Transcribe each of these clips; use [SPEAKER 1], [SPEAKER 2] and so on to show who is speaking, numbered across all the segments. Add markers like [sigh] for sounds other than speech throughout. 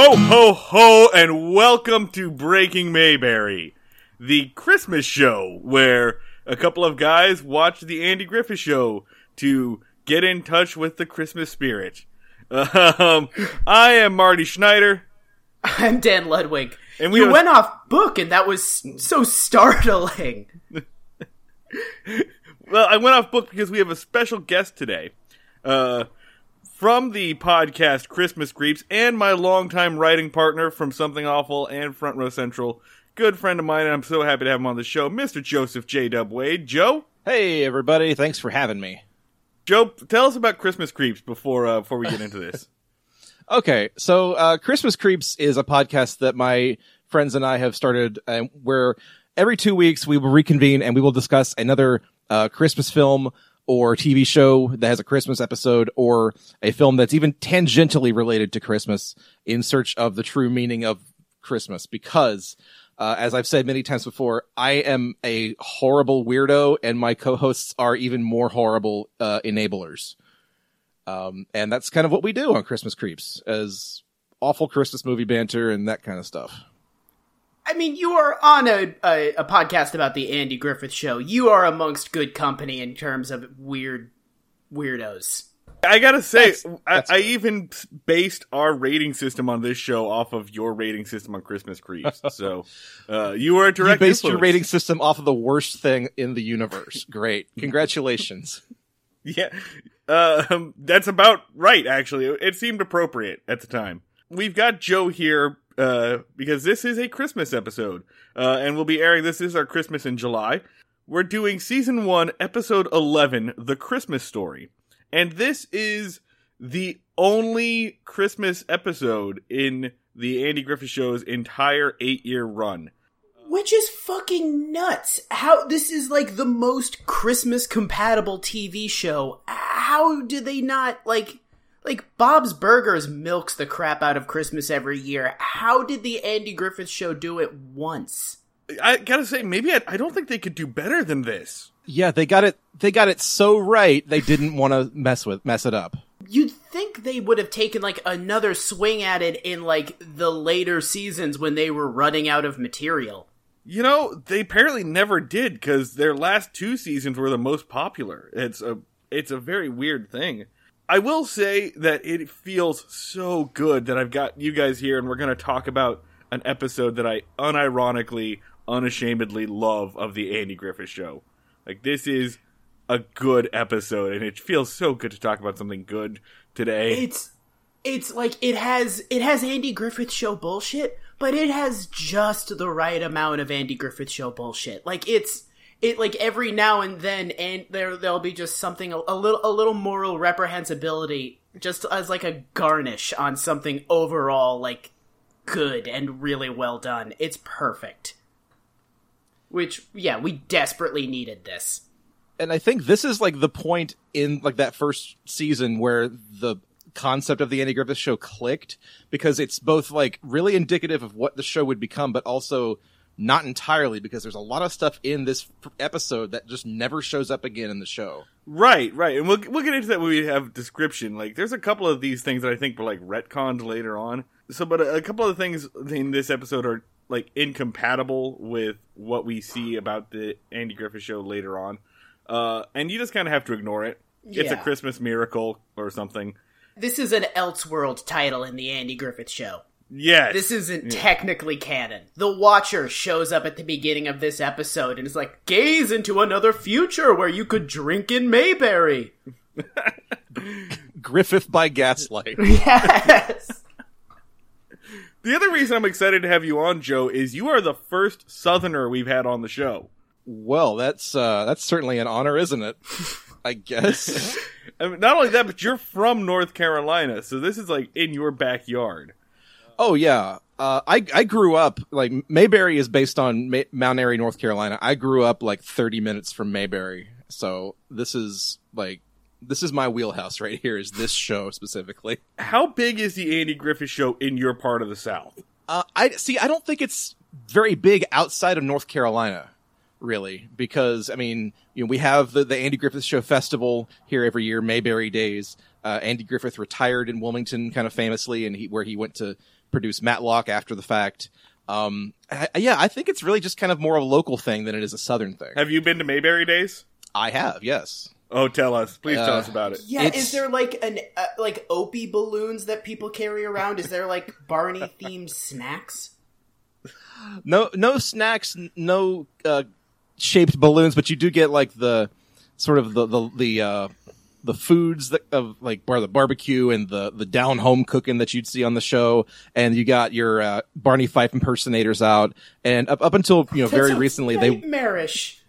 [SPEAKER 1] Ho, ho, ho, and welcome to Breaking Mayberry, the Christmas show where a couple of guys watch the Andy Griffith show to get in touch with the Christmas spirit. Um, I am Marty Schneider.
[SPEAKER 2] I'm Dan Ludwig.
[SPEAKER 1] And we
[SPEAKER 2] you
[SPEAKER 1] have-
[SPEAKER 2] went off book, and that was so startling. [laughs]
[SPEAKER 1] Well, I went off book because we have a special guest today. Uh, from the podcast Christmas Creeps and my longtime writing partner from Something Awful and Front Row Central, good friend of mine, and I'm so happy to have him on the show, Mr. Joseph J. Dub Wade. Joe?
[SPEAKER 3] Hey everybody, thanks for having me.
[SPEAKER 1] Joe, tell us about Christmas Creeps before uh, before we get into this. [laughs]
[SPEAKER 3] Okay, so uh, Christmas Creeps is a podcast that my friends and I have started, uh, where every two weeks we will reconvene and we will discuss another uh, Christmas film or TV show that has a Christmas episode or a film that's even tangentially related to Christmas in search of the true meaning of Christmas. Because, uh, as I've said many times before, I am a horrible weirdo, and my co-hosts are even more horrible uh, enablers. Um, and that's kind of what we do on Christmas Creeps, as awful Christmas movie banter and that kind of stuff.
[SPEAKER 2] I mean, you are on a, a, a podcast about the Andy Griffith Show. You are amongst good company in terms of weird weirdos.
[SPEAKER 1] I gotta say,
[SPEAKER 3] That's-
[SPEAKER 1] I,
[SPEAKER 3] that's
[SPEAKER 1] I
[SPEAKER 3] good.
[SPEAKER 1] even based our rating system on this show off of your rating system on Christmas Creeps. [laughs] so uh, you were a
[SPEAKER 3] You
[SPEAKER 1] direct
[SPEAKER 3] based your rating system off of the worst thing in the universe. Great. [laughs] Congratulations.
[SPEAKER 1] Yeah, um, that's about right. Actually, it seemed appropriate at the time. We've got Joe here uh, because this is a Christmas episode, uh, and we'll be airing this. This is our Christmas in July. We're doing season one, episode eleven, "The Christmas Story," and this is the only Christmas episode in the Andy Griffith Show's entire eight-year run.
[SPEAKER 2] Which is fucking nuts. How this is like the most Christmas compatible TV show. How do they not like like Bob's Burgers milks the crap out of Christmas every year. How did the Andy Griffith show do it once?
[SPEAKER 1] I gotta say, maybe I, I don't think they could do better than this.
[SPEAKER 3] Yeah, they got it. They got it so right. They didn't want to mess with mess it up.
[SPEAKER 2] You'd think they would have taken like another swing at it in like the later seasons when they were running out of material.
[SPEAKER 1] You know, they apparently never did because their last two seasons were the most popular. It's a it's a very weird thing. I will say that it feels so good that I've got you guys here and we're going to talk about an episode that I unironically, unashamedly love of the Andy Griffith show. Like this is a good episode and it feels so good to talk about something good today.
[SPEAKER 2] It's it's like it has it has Andy Griffith show bullshit, but it has just the right amount of Andy Griffith show bullshit. Like it's it like every now and then and there there'll be just something a, a little a little moral reprehensibility just as like a garnish on something overall like good and really well done. It's perfect. Which yeah, we desperately needed this.
[SPEAKER 3] and I think this is like the point in like that first season where the concept of the Andy Griffith show clicked because it's both like really indicative of what the show would become, but also not entirely because there's a lot of stuff in this episode that just never shows up again in the show.
[SPEAKER 1] Right, right, and we'll we'll get into that when we have description. Like, there's a couple of these things that I think were like retcons later on. So, but a, a couple of the things in this episode are like incompatible with what we see about the Andy Griffith show later on, uh, and you just kind of have to ignore it. It's a Christmas miracle or something.
[SPEAKER 2] This is an Elseworld title in the Andy Griffith show.
[SPEAKER 1] Yes,
[SPEAKER 2] This isn't technically canon. The Watcher shows up at the beginning of this episode and is like, gaze into another future where you could drink in Mayberry. [laughs]
[SPEAKER 3] Griffith by Gaslight. [laughs]
[SPEAKER 2] Yes. [laughs]
[SPEAKER 1] the other reason I'm excited to have you on, Joe, is you are the first Southerner we've had on the show.
[SPEAKER 3] well, that's uh that's certainly an honor, isn't it? I guess.
[SPEAKER 1] I mean, not only that, but you're from North Carolina, so this is like in your backyard.
[SPEAKER 3] Oh yeah. Uh, I I grew up like Mayberry is based on Ma- Mount Airy, North Carolina. I grew up like 30 minutes from Mayberry, so this is like this is my wheelhouse right here. Is this show specifically?
[SPEAKER 1] How big is the Andy Griffith Show in your part of the South?
[SPEAKER 3] Uh, I see. I don't think it's very big outside of North Carolina, really, because I mean, you know, we have the the Andy Griffith Show Festival here every year, Mayberry Days. Uh, Andy Griffith retired in Wilmington, kind of famously, and he where he went to produce Matlock after the fact. Um, I, yeah, I think it's really just kind of more of a local thing than it is a Southern thing.
[SPEAKER 1] Have you been to Mayberry Days?
[SPEAKER 3] I have, yes.
[SPEAKER 1] Oh, tell us, please tell
[SPEAKER 3] Uh,
[SPEAKER 1] us about it.
[SPEAKER 2] Yeah,
[SPEAKER 3] It's-
[SPEAKER 2] is there like an uh, like Opie balloons that people carry around? Is there like Barney themed snacks?
[SPEAKER 3] No, no snacks, no uh, shaped balloons, but you do get like the sort of the the the uh, the foods that of like bar the barbecue and the the down home cooking that you'd see on the show, and you got your uh, Barney Fife impersonators out, and up up until you know very recently they
[SPEAKER 2] nightmarish.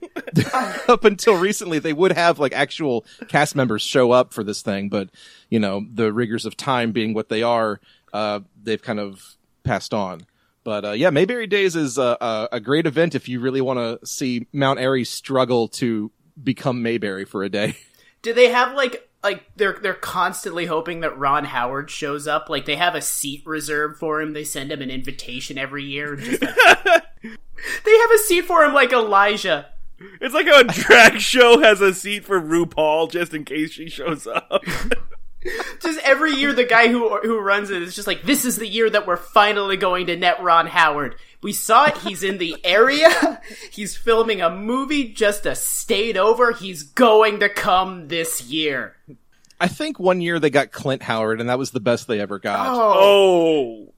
[SPEAKER 2] [laughs]
[SPEAKER 3] up until recently they would have like actual cast members show up for this thing, but you know the rigors of time being what they are, uh, they've kind of passed on. But uh, yeah, Mayberry Days is a, a, a great event if you really want to see Mount Airy struggle to become Mayberry for a day. [laughs]
[SPEAKER 2] Do they have like like they're they're constantly hoping that Ron Howard shows up? Like they have a seat reserved for him. They send him an invitation every year. Just like, [laughs] they have a seat for him, like Elijah.
[SPEAKER 1] It's like a drag show has a seat for RuPaul just in case she shows up. [laughs]
[SPEAKER 2] Just every year, the guy who who runs it is just like, this is the year that we're finally going to net Ron Howard. We saw it. He's in the area. [laughs] He's filming a movie just a state over. He's going to come this year.
[SPEAKER 3] I think one year they got Clint Howard, and that was the best they ever got.
[SPEAKER 1] oh,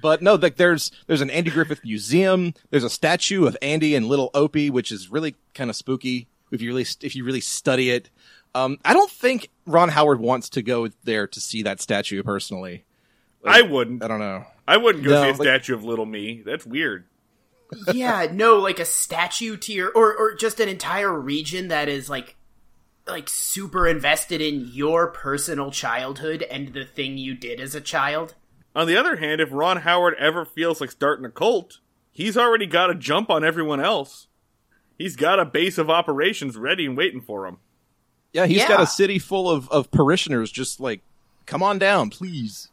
[SPEAKER 3] But no, like there's there's an Andy Griffith museum. There's a statue of Andy and Little Opie, which is really kind of spooky if you really if you really study it. Um, I don't think Ron Howard wants to go there to see that statue personally.
[SPEAKER 1] I wouldn't.
[SPEAKER 3] I don't know.
[SPEAKER 1] I wouldn't go
[SPEAKER 3] No,
[SPEAKER 1] see a
[SPEAKER 3] like-
[SPEAKER 1] statue of Little Me. That's weird.
[SPEAKER 2] yeah, no, like a statue tier or or just an entire region that is like, like super invested in your personal childhood and the thing you did as a child.
[SPEAKER 1] On the other hand, if Ron Howard ever feels like starting a cult, he's already got a jump on everyone else. He's got a base of operations ready and waiting for him.
[SPEAKER 3] Yeah, he's
[SPEAKER 2] Yeah.
[SPEAKER 3] got a city full of of parishioners. Just like, come on down, please.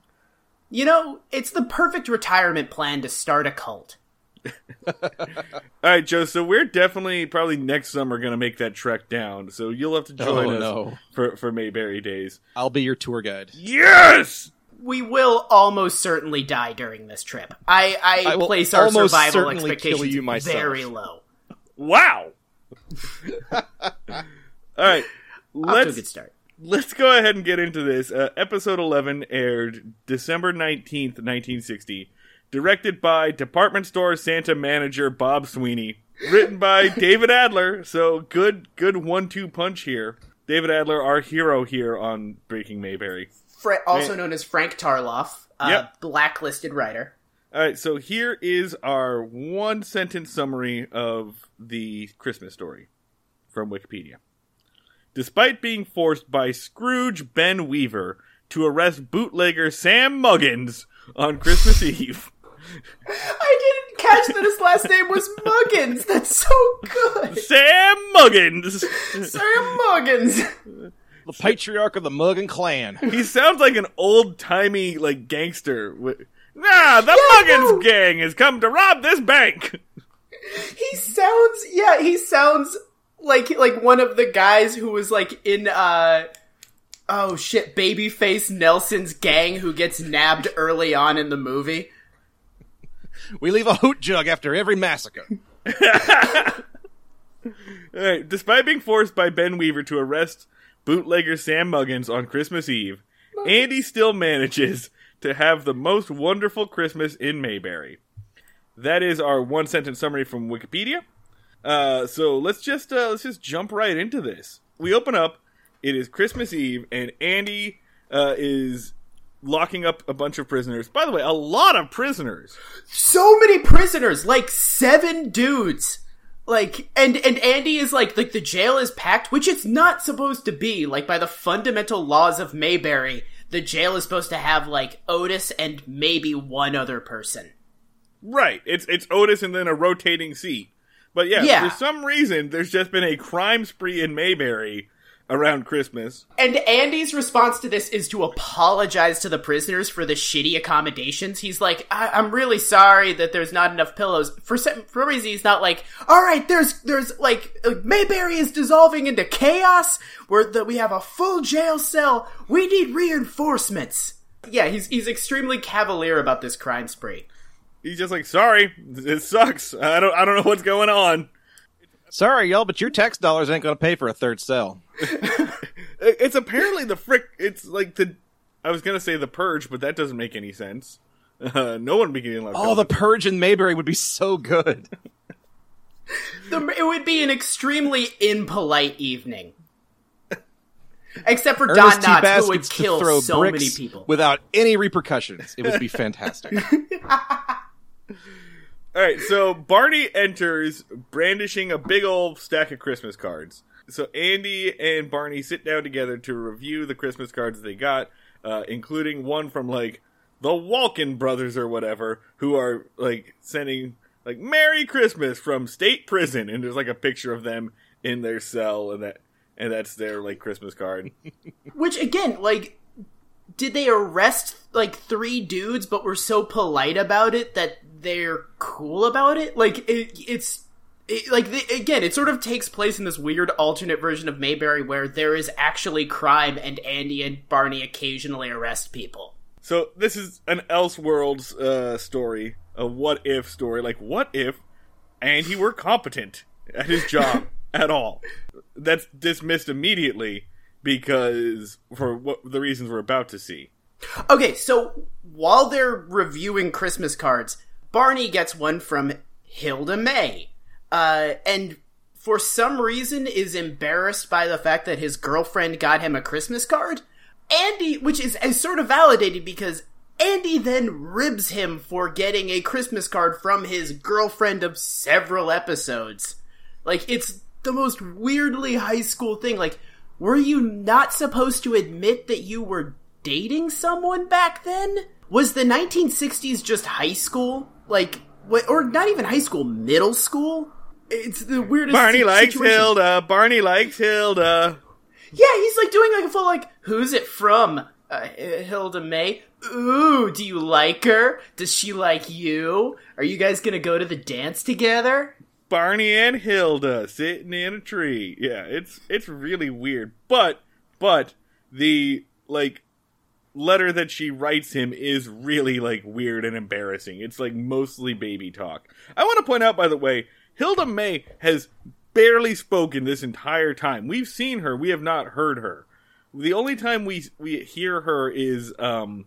[SPEAKER 2] You know, it's the perfect retirement plan to start a cult. [laughs]
[SPEAKER 1] All right, Joe. So we're definitely probably next summer going to make that trek down. So you'll have to oh, join
[SPEAKER 3] Oh,
[SPEAKER 1] us
[SPEAKER 3] no.
[SPEAKER 1] for for Mayberry days.
[SPEAKER 3] I'll be your tour guide.
[SPEAKER 1] Yes.
[SPEAKER 2] We will almost certainly die during this trip. I, I,
[SPEAKER 3] I
[SPEAKER 2] place our survival expectations
[SPEAKER 3] you myself.
[SPEAKER 2] very low.
[SPEAKER 1] Wow. [laughs] All right.
[SPEAKER 2] Off to a
[SPEAKER 1] Let's
[SPEAKER 2] good start.
[SPEAKER 1] Let's go ahead and get into this. Uh, episode 11 aired December 19th, 1960. Directed by department store Santa manager Bob Sweeney. Written by [laughs] David Adler. So good, good one-two punch here. David Adler, our hero here on Breaking Mayberry.
[SPEAKER 2] Fra- also known as Frank Tarloff, a
[SPEAKER 1] Yep.
[SPEAKER 2] blacklisted writer.
[SPEAKER 1] All right, so here is our one-sentence summary of the Christmas story from Wikipedia. Despite being forced by Scrooge Ben Weaver to arrest bootlegger Sam Muggins on Christmas Eve,
[SPEAKER 2] I didn't catch that his last name was Muggins. That's so good.
[SPEAKER 1] Sam Muggins.
[SPEAKER 2] Sam Muggins.
[SPEAKER 3] The patriarch of the Muggan clan.
[SPEAKER 1] He sounds like an old-timey like gangster. wi- Nah, the
[SPEAKER 2] Yeah,
[SPEAKER 1] Muggins
[SPEAKER 2] no.
[SPEAKER 1] gang has come to rob this bank.
[SPEAKER 2] He sounds yeah, he sounds like like one of the guys who was like in uh oh shit, babyface Nelson's gang who gets nabbed early on in the movie.
[SPEAKER 3] We leave a hoot jug after every massacre. [laughs]
[SPEAKER 1] All right, despite being forced by Ben Weaver to arrest bootlegger Sam Muggins on Christmas Eve, Andy still manages to have the most wonderful Christmas in Mayberry. That is our one sentence summary from Wikipedia. Uh, so let's just uh, let's just jump right into this. We open up. It is Christmas Eve, and Andy uh, is locking up a bunch of prisoners. By the way, a lot of prisoners.
[SPEAKER 2] So many prisoners, like seven dudes. like and and Andy is like like the jail is packed, which it's not supposed to be. Like by the fundamental laws of Mayberry, the jail is supposed to have like Otis and maybe one other person.
[SPEAKER 1] Right. It's it's Otis and then a rotating seat. But yeah,
[SPEAKER 2] Yeah.
[SPEAKER 1] for some reason, there's just been a crime spree in Mayberry around Christmas.
[SPEAKER 2] And Andy's response to this is to apologize to the prisoners for the shitty accommodations. He's like, I- I'm really sorry that there's not enough pillows. For some, for some reason, he's not like, all right, there's, there's like, uh, Mayberry is dissolving into chaos where that we have a full jail cell. We need reinforcements. Yeah, he's, he's extremely cavalier about this crime spree.
[SPEAKER 1] He's just like, "Sorry, it sucks. I don't I don't know what's going on."
[SPEAKER 3] Sorry, y'all, but your tax dollars ain't going to pay for a third cell. [laughs]
[SPEAKER 1] It's apparently the frick. It's like the. I was gonna say the purge, but that doesn't make any sense. Uh, no one would be getting locked
[SPEAKER 3] Oh, the purge in Mayberry would be so good. [laughs]
[SPEAKER 2] The, it would be an extremely impolite evening. [laughs] Except for Don
[SPEAKER 3] Ernest T.
[SPEAKER 2] Knotts, who would kill
[SPEAKER 3] throw
[SPEAKER 2] so many people.
[SPEAKER 3] without any repercussions. It would be fantastic.
[SPEAKER 1] All right, so Barney enters brandishing a big old stack of Christmas cards. So Andy and Barney sit down together to review the Christmas cards they got, uh, including one from like the Walken brothers or whatever, who are like sending like "Merry Christmas" from state prison, and there's like a picture of them in their cell, and that and that's their like Christmas card. [laughs]
[SPEAKER 2] Which again, like, did they arrest like three dudes, but were so polite about it that they're cool about it? Like, it, it's it, like the, again, it sort of takes place in this weird alternate version of Mayberry where there is actually crime, and Andy and Barney occasionally arrest people.
[SPEAKER 1] So this is an Elseworlds uh, story, a what if story. Like, what if Andy were competent at his job [laughs] at all? That's dismissed immediately because for what the reasons we're about to see.
[SPEAKER 2] Okay, so while they're reviewing Christmas cards, Barney gets one from Hilda Mae. Uh, and for some reason is embarrassed by the fact that his girlfriend got him a Christmas card. Andy, which is, is sort of validated because Andy then ribs him for getting a Christmas card from his girlfriend of several episodes. Like, it's the most weirdly high school thing. Like, were you not supposed to admit that you were dating someone back then? Was the 1960s just high school? Like, what, or not even high school, middle school? It's the weirdest
[SPEAKER 1] Barney likes
[SPEAKER 2] situation.
[SPEAKER 1] Hilda. Barney likes Hilda.
[SPEAKER 2] Yeah, he's like doing like a full like, who's it from? Uh, Hilda Mae. Ooh, do you like her? Does she like you? Are you guys gonna go to the dance together?
[SPEAKER 1] Barney and Hilda sitting in a tree. Yeah, it's it's really weird. But but the like letter that she writes him is really like weird and embarrassing. It's like mostly baby talk. I want to point out by the way, Hilda Mae has barely spoken this entire time. We've seen her, we have not heard her. The only time we we hear her is um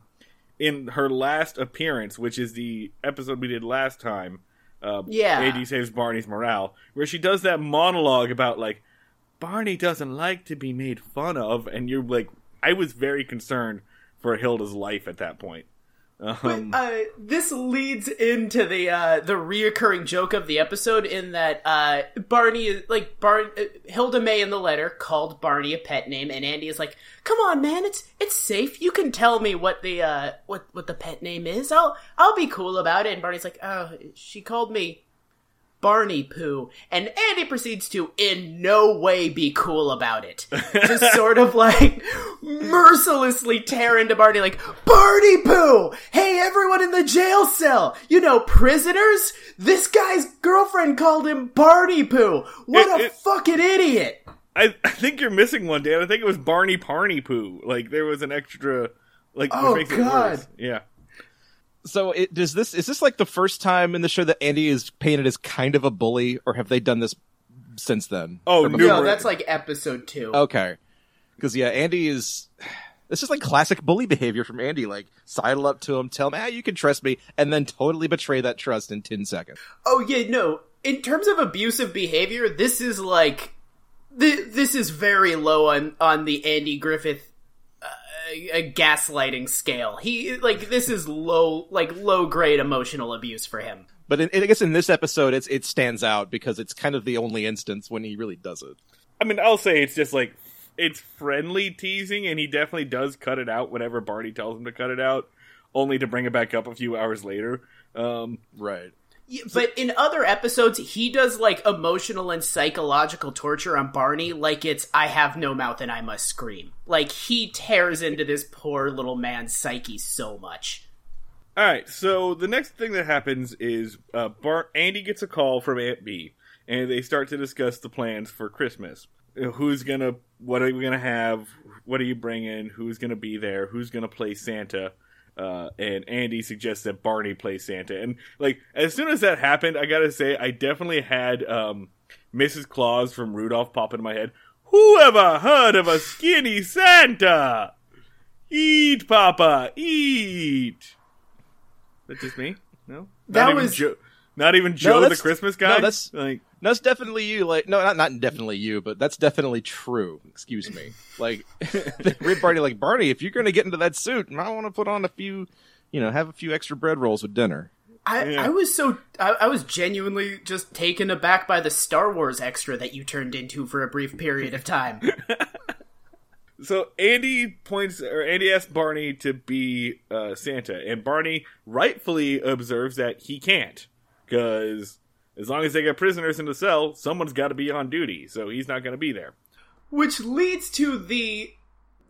[SPEAKER 1] in her last appearance, which is the episode we did last time. Uh,
[SPEAKER 2] Yeah.
[SPEAKER 1] Andy saves Barney's morale, where she does that monologue about like Barney doesn't like to be made fun of, and you're like, I was very concerned for Hilda's life at that point. Um,
[SPEAKER 2] Uh, this leads into the uh, the reoccurring joke of the episode in that uh, Barney is like uh, Hilda Mae in the letter called Barney a pet name, and Andy is like, "Come on, man, it's it's safe. You can tell me what the uh, what what the pet name is. I'll I'll be cool about it." And Barney's like, "Oh, she called me." Barney Poo, and Andy proceeds to in no way be cool about it. Just [laughs] sort of like mercilessly tear into Barney, like, Barney Poo! Hey, everyone in the jail cell! You know, prisoners? This guy's girlfriend called him Barney Poo! What
[SPEAKER 1] It-
[SPEAKER 2] a
[SPEAKER 1] it-
[SPEAKER 2] fucking idiot!
[SPEAKER 1] I, I think you're missing one, Dan. I think it was Barney Parney Poo. Like there was an extra, like
[SPEAKER 2] Oh, God.
[SPEAKER 1] Yeah.
[SPEAKER 3] So, it, does this is this like the first time in the show that Andy is painted as kind of a bully, or have they done this since then?
[SPEAKER 1] Oh, no.
[SPEAKER 3] before?
[SPEAKER 2] No,
[SPEAKER 1] Numerous-
[SPEAKER 2] that's like episode two.
[SPEAKER 3] Okay, because yeah, Andy is. This is like classic bully behavior from Andy. Like sidle up to him, tell him, "Ah, you can trust me," and then totally betray that trust in ten seconds.
[SPEAKER 2] Oh yeah, no. In terms of abusive behavior, this is like th- this is very low on on the Andy Griffith uh, gaslighting scale. He like this is low like low grade emotional abuse for him.
[SPEAKER 3] But in, I guess in this episode, it's it stands out because it's kind of the only instance when he really does it.
[SPEAKER 1] I mean, I'll say it's just like it's friendly teasing, and he definitely does cut it out whenever Barney tells him to cut it out, only to bring it back up a few hours later. Um,
[SPEAKER 3] Right.
[SPEAKER 2] But in other episodes, he does like emotional and psychological torture on Barney, like it's I have no mouth and I must scream. Like he tears into this poor little man's psyche so much.
[SPEAKER 1] All right, so the next thing that happens is uh, Bar- Andy gets a call from Aunt Bee, and they start to discuss the plans for Christmas. Who's gonna? What are we gonna have? What are you bringing? Who's gonna be there? Who's gonna play Santa? Uh, and Andy suggests that Barney play Santa. And like as soon as that happened, I gotta say I definitely had um, Mrs. Claus from Rudolph pop into my head. Who ever heard of a skinny Santa? Eat, Papa, eat. That's just me. No,
[SPEAKER 2] That
[SPEAKER 1] not even
[SPEAKER 2] was-
[SPEAKER 1] Joe. Not even Joe, the
[SPEAKER 3] that's-
[SPEAKER 1] Christmas
[SPEAKER 3] no,
[SPEAKER 1] guy.
[SPEAKER 3] that's-
[SPEAKER 1] like
[SPEAKER 3] No, that's definitely you. Like, no, not not definitely you, but that's definitely true. Excuse me. Like, [laughs] Rib Barney, like Barney, if you're going to get into that suit, I want to put on a few, you know, have a few extra bread rolls with dinner.
[SPEAKER 2] I,
[SPEAKER 1] Yeah.
[SPEAKER 2] I was so I, I was genuinely just taken aback by the Star Wars extra that you turned into for a brief period of time. [laughs]
[SPEAKER 1] So Andy points, or Andy asks Barney to be uh, Santa, and Barney rightfully observes that he can't, because as long as they get prisoners in the cell, someone's got to be on duty, so he's not going to be there.
[SPEAKER 2] which leads to the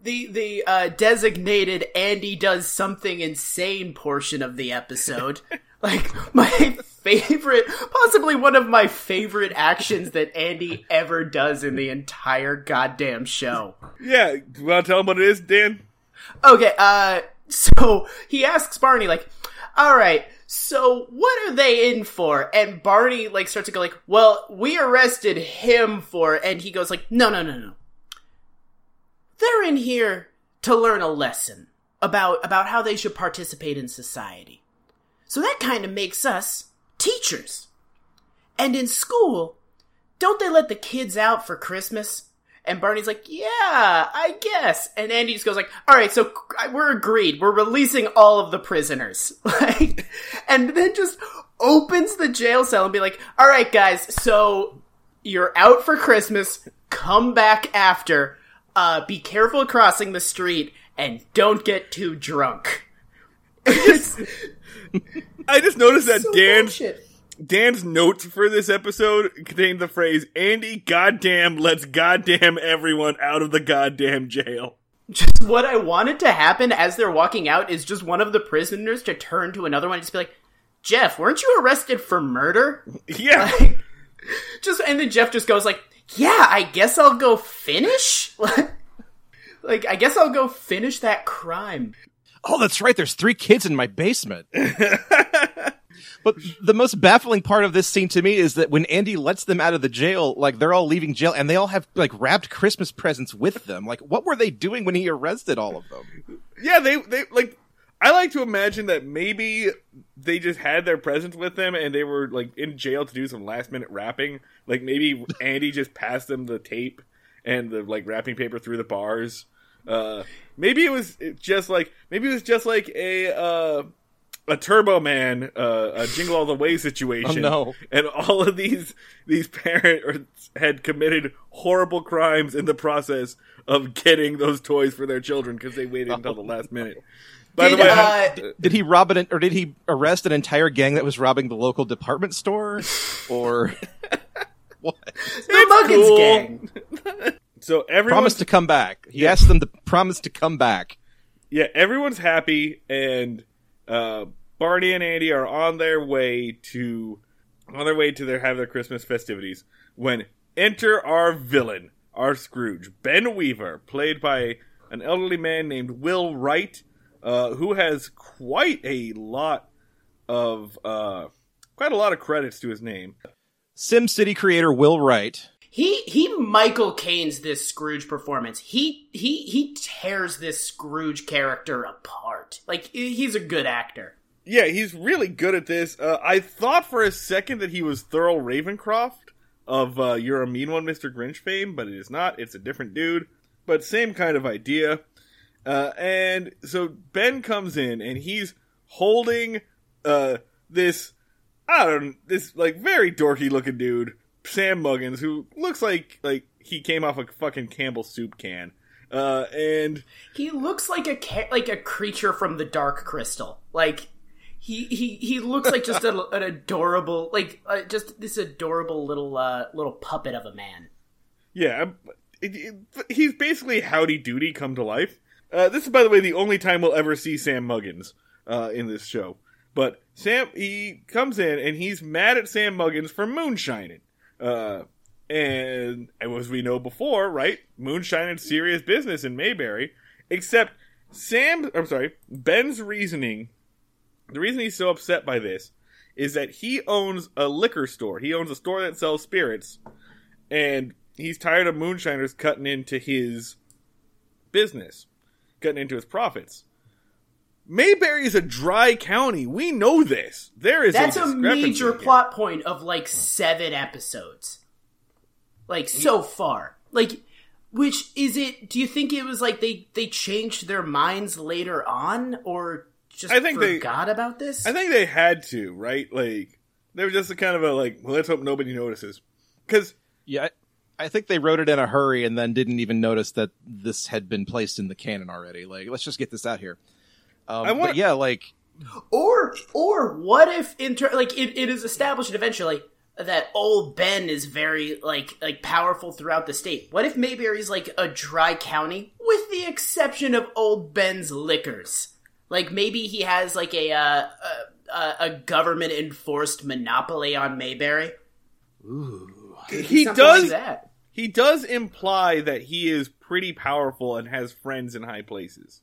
[SPEAKER 2] the the uh, designated Andy does something insane portion of the episode. [laughs] like my favorite, possibly one of my favorite actions that Andy ever does in the entire goddamn show.
[SPEAKER 1] Yeah, you want to tell him what it is, Dan?
[SPEAKER 2] Okay, uh, so he asks Barney, like, all right, so what are they in for? And Barney, like, starts to go, like, well, we arrested him for, and he goes, like, no, no, no, no. They're in here to learn a lesson about, about how they should participate in society. So that kind of makes us teachers. And in school, don't they let the kids out for Christmas? And Barney's like, yeah, I guess. And Andy just goes like, all right, so we're agreed. We're releasing all of the prisoners. [laughs] Like, and then just opens the jail cell and be like, all right, guys, so you're out for Christmas. Come back after. Uh, be careful crossing the street and don't get too drunk. [laughs]
[SPEAKER 1] I just noticed that
[SPEAKER 2] so
[SPEAKER 1] Dan's
[SPEAKER 2] bullshit.
[SPEAKER 1] Dan's notes for this episode contained the phrase "Andy, goddamn, let's goddamn everyone out of the goddamn jail."
[SPEAKER 2] just what I wanted to happen as they're walking out is just one of the prisoners to turn to another one and just be like, Jeff, weren't you arrested for murder?
[SPEAKER 1] Yeah, [laughs]
[SPEAKER 2] just and then Jeff just goes like, Yeah, I guess I'll go finish. [laughs] like, I guess I'll go finish that crime.
[SPEAKER 3] Oh, that's right. There's three kids in my basement. [laughs] but the most baffling part of this scene to me is that when Andy lets them out of the jail, like they're all leaving jail and they all have like wrapped Christmas presents with them. Like, what were they doing when he arrested all of them?
[SPEAKER 1] yeah. They they like. I like to imagine that maybe they just had their presents with them and they were like in jail to do some last minute wrapping. Like maybe Andy just passed them the tape and the like wrapping paper through the bars. Uh, maybe it was just like maybe it was just like a uh, a Turbo Man, uh, a Jingle All the Way situation.
[SPEAKER 3] Oh, no.
[SPEAKER 1] And all of these these parents had committed horrible crimes in the process of getting those toys for their children because they waited until the last minute. By the
[SPEAKER 2] Did,
[SPEAKER 1] way,
[SPEAKER 2] uh,
[SPEAKER 1] I-
[SPEAKER 3] Did he rob an, or did he arrest an entire gang that was robbing the local department store? Or [laughs] what?
[SPEAKER 2] The Muggins
[SPEAKER 1] cool.
[SPEAKER 2] gang. [laughs]
[SPEAKER 1] so everyone
[SPEAKER 3] Promise to come back. He asked them to promise to come back.
[SPEAKER 1] yeah, everyone's happy, and uh, Barney and Andy are on their way to on their way to their have their Christmas festivities when enter our villain, our Scrooge, Ben Weaver, played by an elderly man named Will Wright, uh, who has quite a lot of uh, quite a lot of credits to his name.
[SPEAKER 3] SimCity creator Will Wright.
[SPEAKER 2] He he Michael Caine's this Scrooge performance. He he he tears this Scrooge character apart. Like he's a good actor.
[SPEAKER 1] Yeah, he's really good at this. Uh, I thought for a second that he was Thurl Ravenscroft of uh, "You're a Mean One, Mr. Grinch" fame, but it is not. It's a different dude, but same kind of idea. Uh, and so Ben comes in, and he's holding uh, this. I don't this like very dorky looking dude, Sam Muggins, who looks like like he came off a fucking Campbell soup can. Uh, and
[SPEAKER 2] He looks like a ca- like a creature from the Dark Crystal. Like he he he looks like just a, an adorable like uh, just this adorable little uh little puppet of a man.
[SPEAKER 1] yeah, it, it, he's basically Howdy Doody come to life. Uh, this is, by the way, the only time we'll ever see Sam Muggins uh, in this show. But Sam, he comes in and he's mad at Sam Muggins for moonshining. Uh, and as we know before, right, moonshining serious business in Mayberry. Except Sam, I'm sorry, Ben's reasoning, the reason he's so upset by this is that he owns a liquor store. He owns a store that sells spirits, and he's tired of moonshiners cutting into his business, cutting into his profits. Mayberry is a dry county. We know this. There is
[SPEAKER 2] That's a
[SPEAKER 1] discrepancy
[SPEAKER 2] major plot point of like seven episodes. Like so far. Like which is it do you think it was like they they changed their minds later on or just
[SPEAKER 1] I think they-
[SPEAKER 2] forgot about this?
[SPEAKER 1] I think they had to, right? Like they were just a kind of a like, well, let's hope nobody notices, because
[SPEAKER 3] Yeah, I, I think they wrote it in a hurry and then didn't even notice that this had been placed in the canon already. Like, let's just get this out here. Um,
[SPEAKER 1] I want-
[SPEAKER 3] yeah, like
[SPEAKER 2] Or or what if inter like it, it is established eventually that old Ben is very like like powerful throughout the state. What if Mayberry's like a dry county with the exception of old Ben's liquors? Like maybe he has like a uh, a, a government enforced monopoly on Mayberry.
[SPEAKER 1] he does
[SPEAKER 2] like that.
[SPEAKER 1] he does imply that he is pretty powerful and has friends in high places.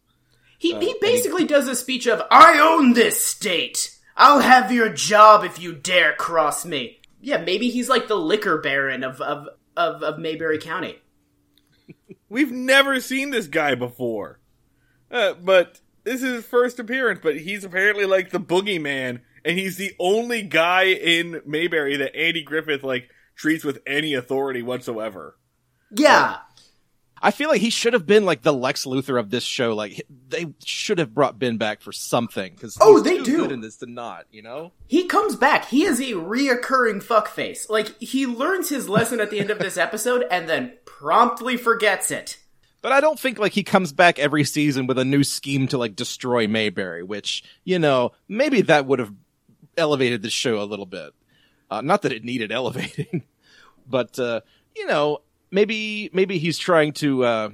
[SPEAKER 2] He he basically does a speech of "I own this state. I'll have your job if you dare cross me." Yeah, maybe he's like the liquor baron of of of, of Mayberry County. [laughs]
[SPEAKER 1] We've never seen this guy before, uh, but this is his first appearance. But he's apparently like the boogeyman, and he's the only guy in Mayberry that Andy Griffith like treats with any authority whatsoever.
[SPEAKER 2] Yeah,
[SPEAKER 3] I feel like he should have been like the Lex Luthor of this show. Like they should have brought Ben back for something because
[SPEAKER 2] Oh, they do.
[SPEAKER 3] good in this to not. You know,
[SPEAKER 2] he comes back. He is a reoccurring fuckface. Like he learns his lesson at the end of this [laughs] episode and then promptly forgets it.
[SPEAKER 3] But I don't think like he comes back every season with a new scheme to like destroy Mayberry. Which you know maybe that would have elevated the show a little bit. Uh, not that it needed [laughs] elevating, but uh, you know maybe maybe he's trying to uh,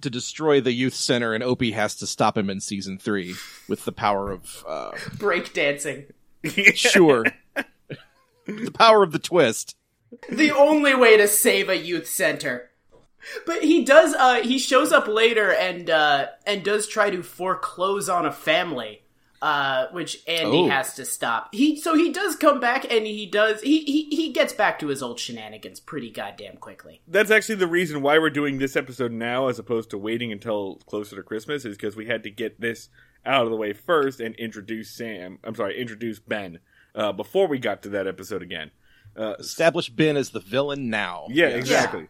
[SPEAKER 3] to destroy the youth center, and Opie has to stop him in season three with the power of uh, [laughs]
[SPEAKER 2] Break dancing. [laughs]
[SPEAKER 3] sure the power of the twist.
[SPEAKER 2] the only way to save a youth center. But he does uh he shows up later and uh and does try to foreclose on a family. Uh, which Andy
[SPEAKER 3] Oh.
[SPEAKER 2] has to stop. He so he does come back and he does he, he he gets back to his old shenanigans pretty goddamn quickly.
[SPEAKER 1] That's actually the reason why we're doing this episode now, as opposed to waiting until closer to Christmas, is because we had to get this out of the way first and introduce Sam. I'm sorry, introduce Ben uh, before we got to that episode again. Uh,
[SPEAKER 3] Establish Ben as the villain now.
[SPEAKER 1] yeah, exactly.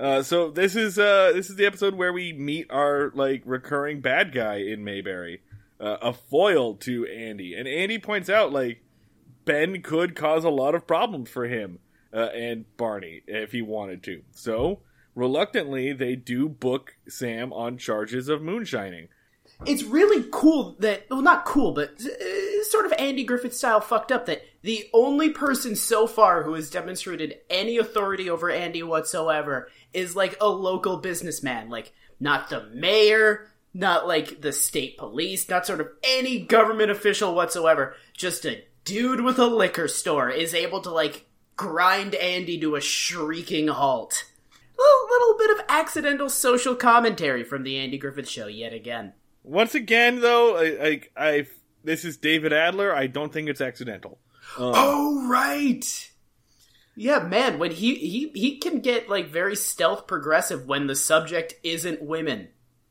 [SPEAKER 1] Uh, so this is uh, this is the episode where we meet our like recurring bad guy in Mayberry, uh, a foil to Andy, and Andy points out like Ben could cause a lot of problems for him uh, and Barney if he wanted to. So reluctantly, they do book Sam on charges of moonshining.
[SPEAKER 2] It's really cool that well not cool but uh, sort of Andy Griffith style fucked up that the only person so far who has demonstrated any authority over Andy whatsoever is like a local businessman like not the mayor not like the state police not sort of any government official whatsoever just a dude with a liquor store is able to like grind Andy to a shrieking halt a little bit of accidental social commentary from the Andy Griffith show yet again
[SPEAKER 1] Once again, though, I, I, I this is David Adler. I don't think it's accidental. Um,
[SPEAKER 2] Oh right. Yeah, man, when he he he can get like very stealth progressive when the subject isn't women.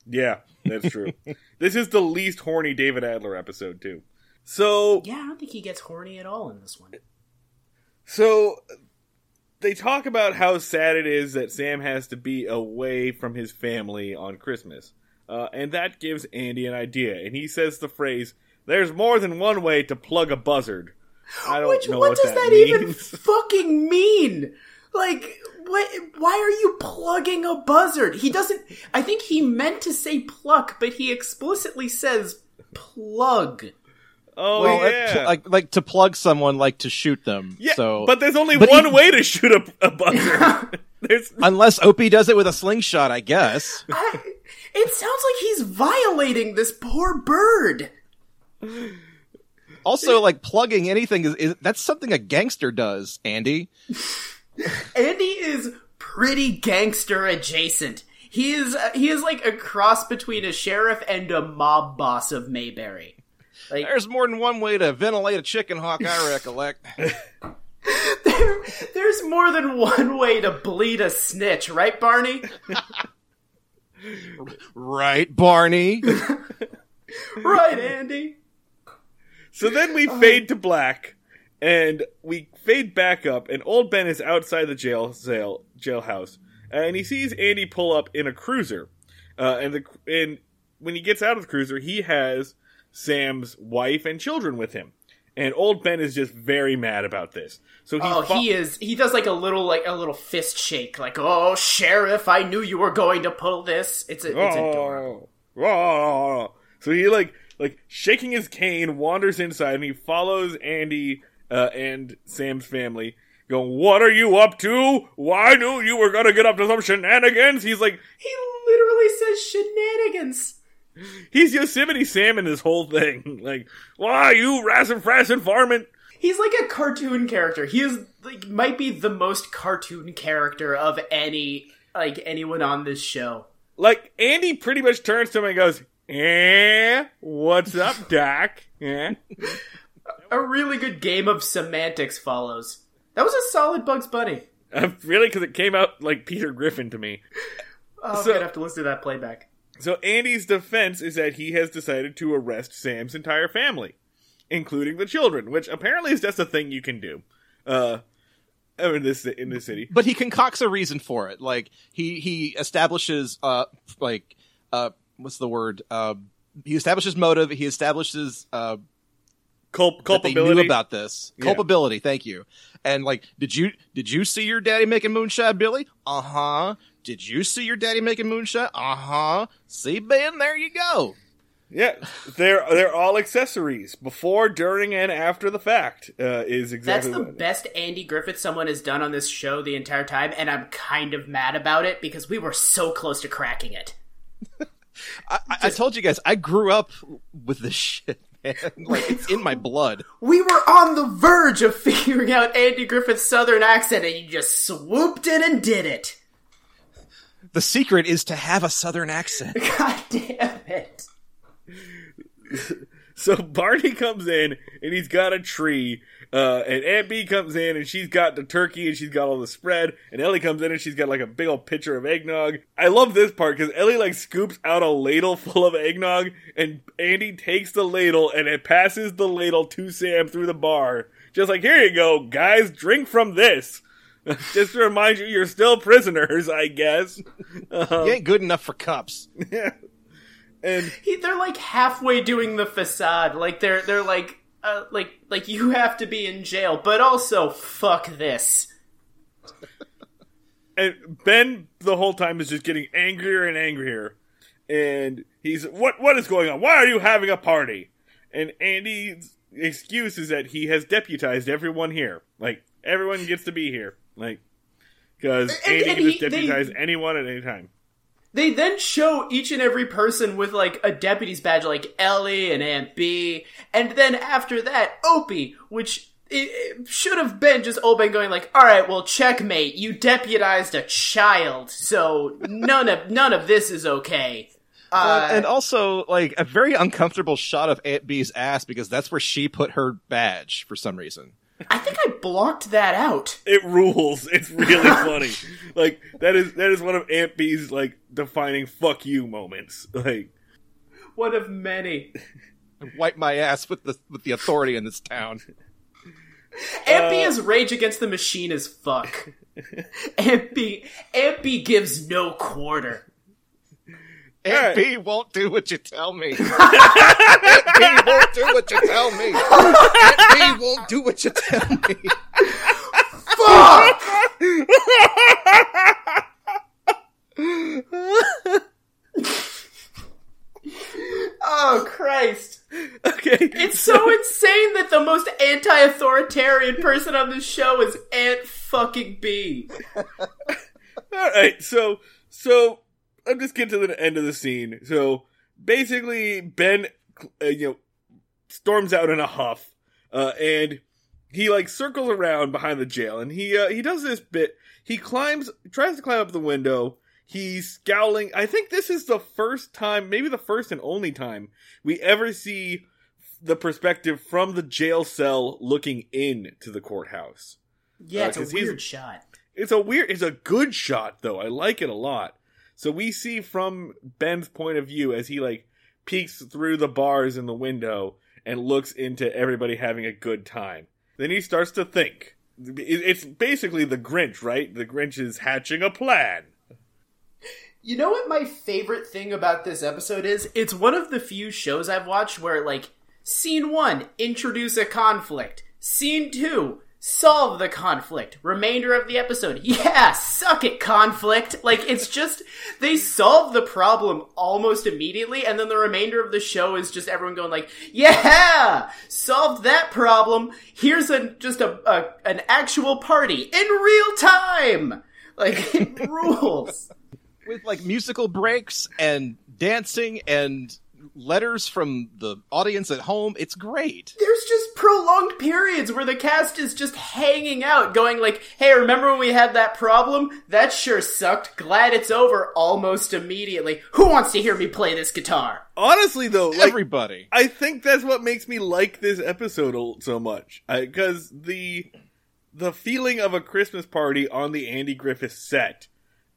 [SPEAKER 1] Yeah, that's true. [laughs] this is the least horny David Adler episode too. So,
[SPEAKER 2] Yeah, I don't think he gets horny at all in this one.
[SPEAKER 1] so they talk about how sad it is that Sam has to be away from his family on Christmas, uh, and that gives Andy an idea. And he says the phrase, "There's more than one way to plug a buzzard." I don't
[SPEAKER 2] Which,
[SPEAKER 1] know
[SPEAKER 2] what,
[SPEAKER 1] what,
[SPEAKER 2] does
[SPEAKER 1] that,
[SPEAKER 2] that, even fucking mean? Like, what? Why are you plugging a buzzard? He doesn't. I think he meant to say pluck, but he explicitly says plug.
[SPEAKER 1] oh
[SPEAKER 3] Well, it-
[SPEAKER 1] yeah,
[SPEAKER 3] like like to plug someone, like to shoot them.
[SPEAKER 1] yeah.
[SPEAKER 3] So,
[SPEAKER 1] but there's only
[SPEAKER 3] but
[SPEAKER 1] one
[SPEAKER 3] he-
[SPEAKER 1] way to shoot a, a buzzard. [laughs] there's
[SPEAKER 3] unless Opie does it with a slingshot, I guess.
[SPEAKER 2] I, it sounds like he's violating this poor bird. [laughs]
[SPEAKER 3] Also, like plugging anything is, is that's something a gangster does. Andy, [laughs]
[SPEAKER 2] Andy is pretty gangster adjacent. He is uh, he is like a cross between a sheriff and a mob boss of Mayberry. Like
[SPEAKER 3] there's more than one way to ventilate a chicken hawk. I recollect. [laughs]
[SPEAKER 2] there, there's more than one way to bleed a snitch, right, Barney? [laughs]
[SPEAKER 3] right, Barney.
[SPEAKER 2] right, Andy.
[SPEAKER 1] So then we
[SPEAKER 2] Uh-huh.
[SPEAKER 1] fade to black, and we fade back up, and old Ben is outside the jail jail jailhouse, and he sees Andy pull up in a cruiser, uh, and the and when he gets out of the cruiser, he has Sam's wife and children with him, and old Ben is just very mad about this. So he
[SPEAKER 2] Oh,
[SPEAKER 1] fo-
[SPEAKER 2] he is. He does like a little, like a little fist shake, like, "Oh, sheriff, I knew you were going to pull this." It's a, it's adorable.
[SPEAKER 1] Oh, oh. So he like like shaking his cane wanders inside and he follows Andy uh, and Sam's family. Going, what are you up to? Why knew you were gonna get up to some shenanigans? He's like,
[SPEAKER 2] He literally says shenanigans.
[SPEAKER 1] he's Yosemite Sam in this whole thing. [laughs] Like, why you rassin' frassin' varmint?
[SPEAKER 2] He's like a cartoon character. He is like might be the most cartoon character of any like anyone on this show.
[SPEAKER 1] Like, Andy pretty much turns to him and goes, eh, what's up, [laughs] Doc? Eh?
[SPEAKER 2] A really good game of semantics follows. That was a solid Bugs Bunny.
[SPEAKER 1] Uh, really? Because it came out like Peter Griffin to me.
[SPEAKER 2] Oh,
[SPEAKER 1] So-
[SPEAKER 2] I'm gonna have to listen to that playback.
[SPEAKER 1] So Andy's defense is that he has decided to arrest Sam's entire family, including the children, which apparently is just a thing you can do. Uh, in this in this city.
[SPEAKER 3] but he concocts a reason for it. Like he he establishes uh like uh what's the word uh he establishes motive. He establishes uh
[SPEAKER 1] Culp-
[SPEAKER 3] that they knew about this
[SPEAKER 1] Yeah.
[SPEAKER 3] culpability. Thank you. And like, did you did you see your daddy making moonshine, Billy? Uh huh. Did you see your daddy making moonshine? Uh huh. See, Ben, there you go.
[SPEAKER 1] yeah, they're they're all accessories before, during, and after the fact. Uh, is exactly That's
[SPEAKER 2] the
[SPEAKER 1] what-
[SPEAKER 2] best Andy Griffith someone has done on this show the entire time, and I'm kind of mad about it because we were so close to cracking it. [laughs]
[SPEAKER 3] I, I, I told you guys, I grew up with this [laughs] shit, man. Like it's in my blood.
[SPEAKER 2] We were on the verge of figuring out Andy Griffith's southern accent, and you just swooped in and did it.
[SPEAKER 3] The secret is to have a southern accent. [laughs]
[SPEAKER 2] God damn it.
[SPEAKER 1] So Barney comes in and he's got a tree, uh, and Aunt Bee comes in and she's got the turkey and she's got all the spread, and Ellie comes in and she's got like a big old pitcher of eggnog. I love this part because Ellie like scoops out a ladle full of eggnog, and Andy takes the ladle and it passes the ladle to Sam through the bar, just like here you go, guys, drink from this. [laughs] Just to remind you, you're still prisoners, I guess. [laughs] Um,
[SPEAKER 3] You ain't good enough for cups. [laughs]
[SPEAKER 1] Yeah and
[SPEAKER 2] He, they're like halfway doing the facade. Like they're they're like uh, like like you [laughs] have to be in jail, but also fuck this. [laughs]
[SPEAKER 1] and Ben the whole time is just getting angrier and angrier. And he's what what is going on? Why are you having a party? And Andy's excuse is that he has deputized everyone here. Like everyone gets to be here. Like because Andy
[SPEAKER 2] and
[SPEAKER 1] can just
[SPEAKER 2] he- they-
[SPEAKER 1] deputize anyone at any time.
[SPEAKER 2] They then show each and every person with like a deputy's badge, like Ellie and Aunt Bee, and then after that, Opie, which it, it should have been just Oben going like, "All right, well, checkmate. You deputized a child, so none of [laughs] none of this is okay." Uh,
[SPEAKER 3] and also, like a very uncomfortable shot of Aunt Bee's ass because that's where she put her badge for some reason.
[SPEAKER 2] I think I blocked that out.
[SPEAKER 1] It rules. It's really [laughs] funny. Like that is that is one of Aunt Bee's like defining fuck you moments. Like
[SPEAKER 2] One of many.
[SPEAKER 3] I wipe my ass with the with the authority in this town.
[SPEAKER 2] Aunt Bee uh, is rage against the machine as fuck. [laughs] Aunt Bee, Aunt Bee gives no quarter.
[SPEAKER 3] Aunt
[SPEAKER 1] Alright.
[SPEAKER 3] Bee won't do what you tell me. Aunt [laughs] Bee won't do what you tell me. Aunt Bee won't Do what you tell me.
[SPEAKER 2] Fuck! oh Christ!
[SPEAKER 1] okay.
[SPEAKER 2] It's so [laughs] insane that the most anti-authoritarian person on this show is Aunt fucking Bee.
[SPEAKER 1] All right, so so I'm just getting to the end of the scene. So basically, Ben, uh, you know, storms out in a huff, uh, and he like circles around behind the jail, and he uh, he does this bit. He climbs, tries to climb up the window. He's scowling. I think this is the first time, maybe the first and only time we ever see the perspective from the jail cell looking in to the courthouse.
[SPEAKER 2] Yeah,
[SPEAKER 1] Uh,
[SPEAKER 2] it's a weird shot.
[SPEAKER 1] It's a weird, it's a good shot though. I like it a lot. So we see from Ben's point of view as he like peeks through the bars in the window and looks into everybody having a good time. Then he starts to think. It's basically the Grinch, right? The Grinch is hatching a plan.
[SPEAKER 2] You know what my favorite thing about this episode is? It's one of the few shows I've watched where, like, scene one, introduce a conflict. Scene two, solve the conflict. Remainder of the episode, yeah, suck it, conflict. Like, it's just, they solve the problem almost immediately, and then the remainder of the show is just everyone going like, yeah, solved that problem. Here's a, just a, a an actual party in real time. Like, it [laughs] rules.
[SPEAKER 3] with like musical breaks and dancing and letters from the audience at home. It's great.
[SPEAKER 2] there's just prolonged periods where the cast is just hanging out, going like, "Hey, remember when we had that problem? That sure sucked. Glad it's over." Almost immediately, who wants to hear me play this guitar?
[SPEAKER 1] Honestly though, like
[SPEAKER 3] Everybody.
[SPEAKER 1] I think that's what makes me like this episode so much. Because the the feeling of a Christmas party on the Andy Griffith set,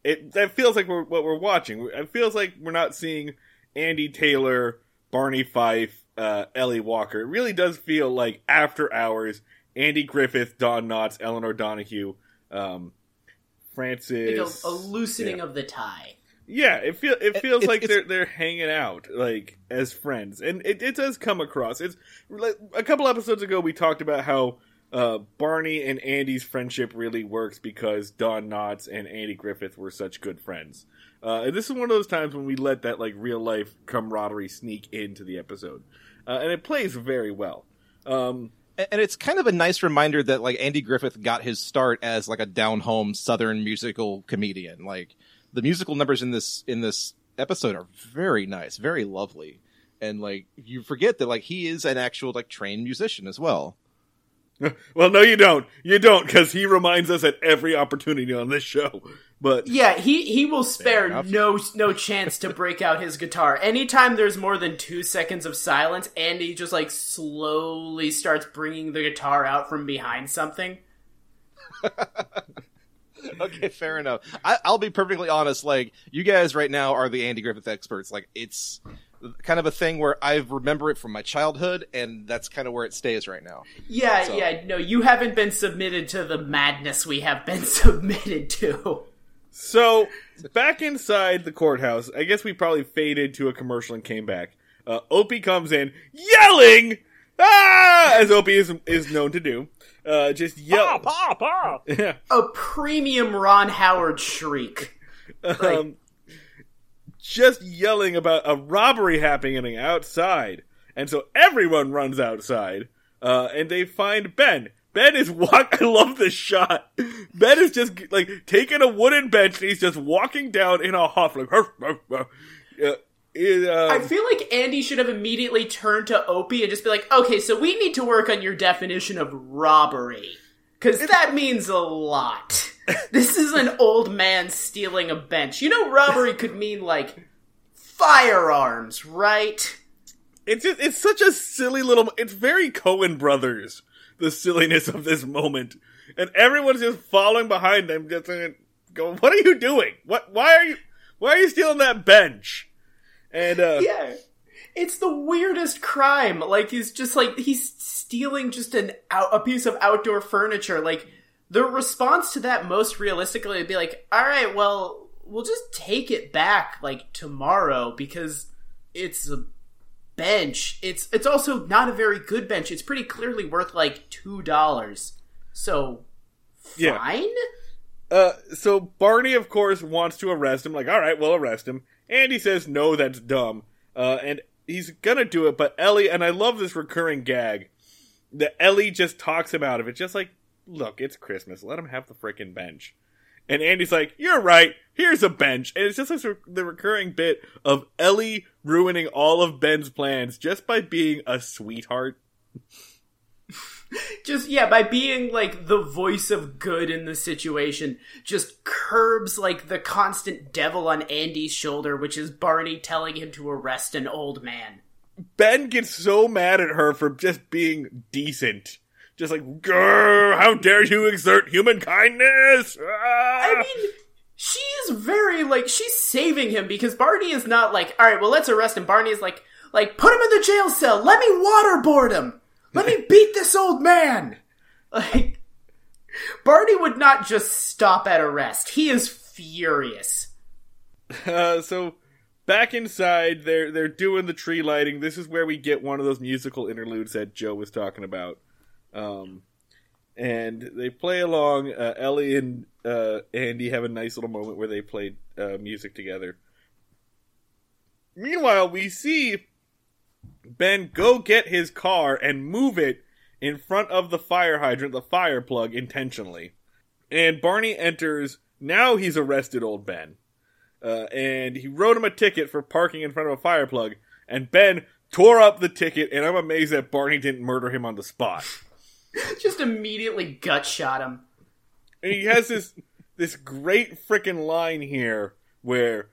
[SPEAKER 1] it that feels like we're, what we're watching. It feels like we're not seeing Andy Taylor, Barney Fife, uh, Ellie Walker. It really does feel like after hours. Andy Griffith, Don Knotts, Elinor Donahue, um,
[SPEAKER 2] Like
[SPEAKER 1] Frances.
[SPEAKER 2] a, a loosening
[SPEAKER 1] yeah.
[SPEAKER 2] of the tie.
[SPEAKER 1] Yeah, it feel it feels
[SPEAKER 3] it-
[SPEAKER 1] like
[SPEAKER 3] it's-
[SPEAKER 1] they're they're hanging out like as friends, and it, it does come across. It's like a couple episodes ago we talked about how uh, Barney and Andy's friendship really works because Don Knotts and Andy Griffith were such good friends. Uh, and this is one of those times when we let that like real life camaraderie sneak into the episode, uh, and it plays very well. Um,
[SPEAKER 3] And and it's kind of a nice reminder that like Andy Griffith got his start as like a down home southern musical comedian. Like the musical numbers in this in this episode are very nice, very lovely. And like you forget that like he is an actual like trained musician as well. [laughs]
[SPEAKER 1] well, no, you don't. You don't, because he reminds us at every opportunity on this show. But
[SPEAKER 2] Yeah, he he will spare no no chance to break out his guitar. Anytime there's more than two seconds of silence, Andy just like slowly starts bringing the guitar out from behind something. [laughs]
[SPEAKER 3] okay, fair enough. I, I'll be perfectly honest. Like you guys right now are the Andy Griffith experts. Like it's kind of a thing where I remember it from my childhood, and that's kind of where it stays right now.
[SPEAKER 2] Yeah,
[SPEAKER 3] So-
[SPEAKER 2] yeah, no, you haven't been submitted to the madness we have been [laughs] submitted to.
[SPEAKER 1] So back inside the courthouse, I guess we probably faded to a commercial and came back. Uh, Opie comes in yelling, ah, as Opie is is known to do. Uh, just yell,
[SPEAKER 3] pa, pa. [laughs]
[SPEAKER 1] yeah,
[SPEAKER 2] A premium Ron Howard shriek.
[SPEAKER 1] um, just yelling about a robbery happening outside, and so everyone runs outside, uh, and they find Ben. Ben is walk. [laughs] I love this shot. Ben is just like taking a wooden bench, and he's just walking down in a huff, like. Uh, it, um,
[SPEAKER 2] I feel like Andy should have immediately turned to Opie and just be like, okay, so we need to work on your definition of robbery. Because that means a lot. [laughs] this is an old man stealing a bench. You know, robbery could mean, like, firearms, right?
[SPEAKER 1] It's just, it's such a silly little. It's very Coen Brothers. The silliness of this moment, and everyone's just following behind them, just going, "What are you doing? What? Why are you? Why are you stealing that bench?" And uh,
[SPEAKER 2] Yeah. It's the weirdest crime. Like, he's just like, he's stealing just an out, a piece of outdoor furniture. Like, the response to that most realistically would be like, alright, well, we'll just take it back, like, tomorrow because it's a bench. It's it's also not a very good bench. It's pretty clearly worth like two dollars. So
[SPEAKER 1] Yeah.
[SPEAKER 2] fine.
[SPEAKER 1] Uh, so Barney, of course, wants to arrest him. Like, all right, we'll arrest him. Andy says, no, that's dumb. Uh, and he's gonna do it, but Ellie, and I love this recurring gag that Ellie just talks him out of it. Just like, look, it's Christmas. Let him have the frickin' bench. And Andy's like, you're right. Here's a bench. And it's just this, the recurring bit of Ellie ruining all of Ben's plans just by being a sweetheart. [laughs]
[SPEAKER 2] Just yeah, by being like the voice of good in the situation, just curbs like the constant devil on Andy's shoulder, which is Barney telling him to arrest an old man.
[SPEAKER 1] Ben gets so mad at her for just being decent. Just like, grr, how dare you exert human kindness? Ah!
[SPEAKER 2] I mean, she is very like she's saving him because Barney is not like, all right, well, let's arrest him. Barney is like, like put him in the jail cell. Let me waterboard him. Let me [laughs] beat this old man. Like, Barney would not just stop at arrest. He is furious. [laughs]
[SPEAKER 1] Uh, so back inside, they're they're doing the tree lighting. This is where we get one of those musical interludes that Joe was talking about. Um, and they play along. Uh, Ellie and uh, Andy have a nice little moment where they play uh, music together. Meanwhile, we see Ben go get his car and move it in front of the fire hydrant, the fire plug, intentionally. And Barney enters. Now he's arrested old Ben. Uh, and he wrote him a ticket for parking in front of a fire plug. And Ben tore up the ticket, and I'm amazed that Barney didn't murder him on the spot. [laughs]
[SPEAKER 2] Just immediately gut shot him.
[SPEAKER 1] And he has this this great freaking line here where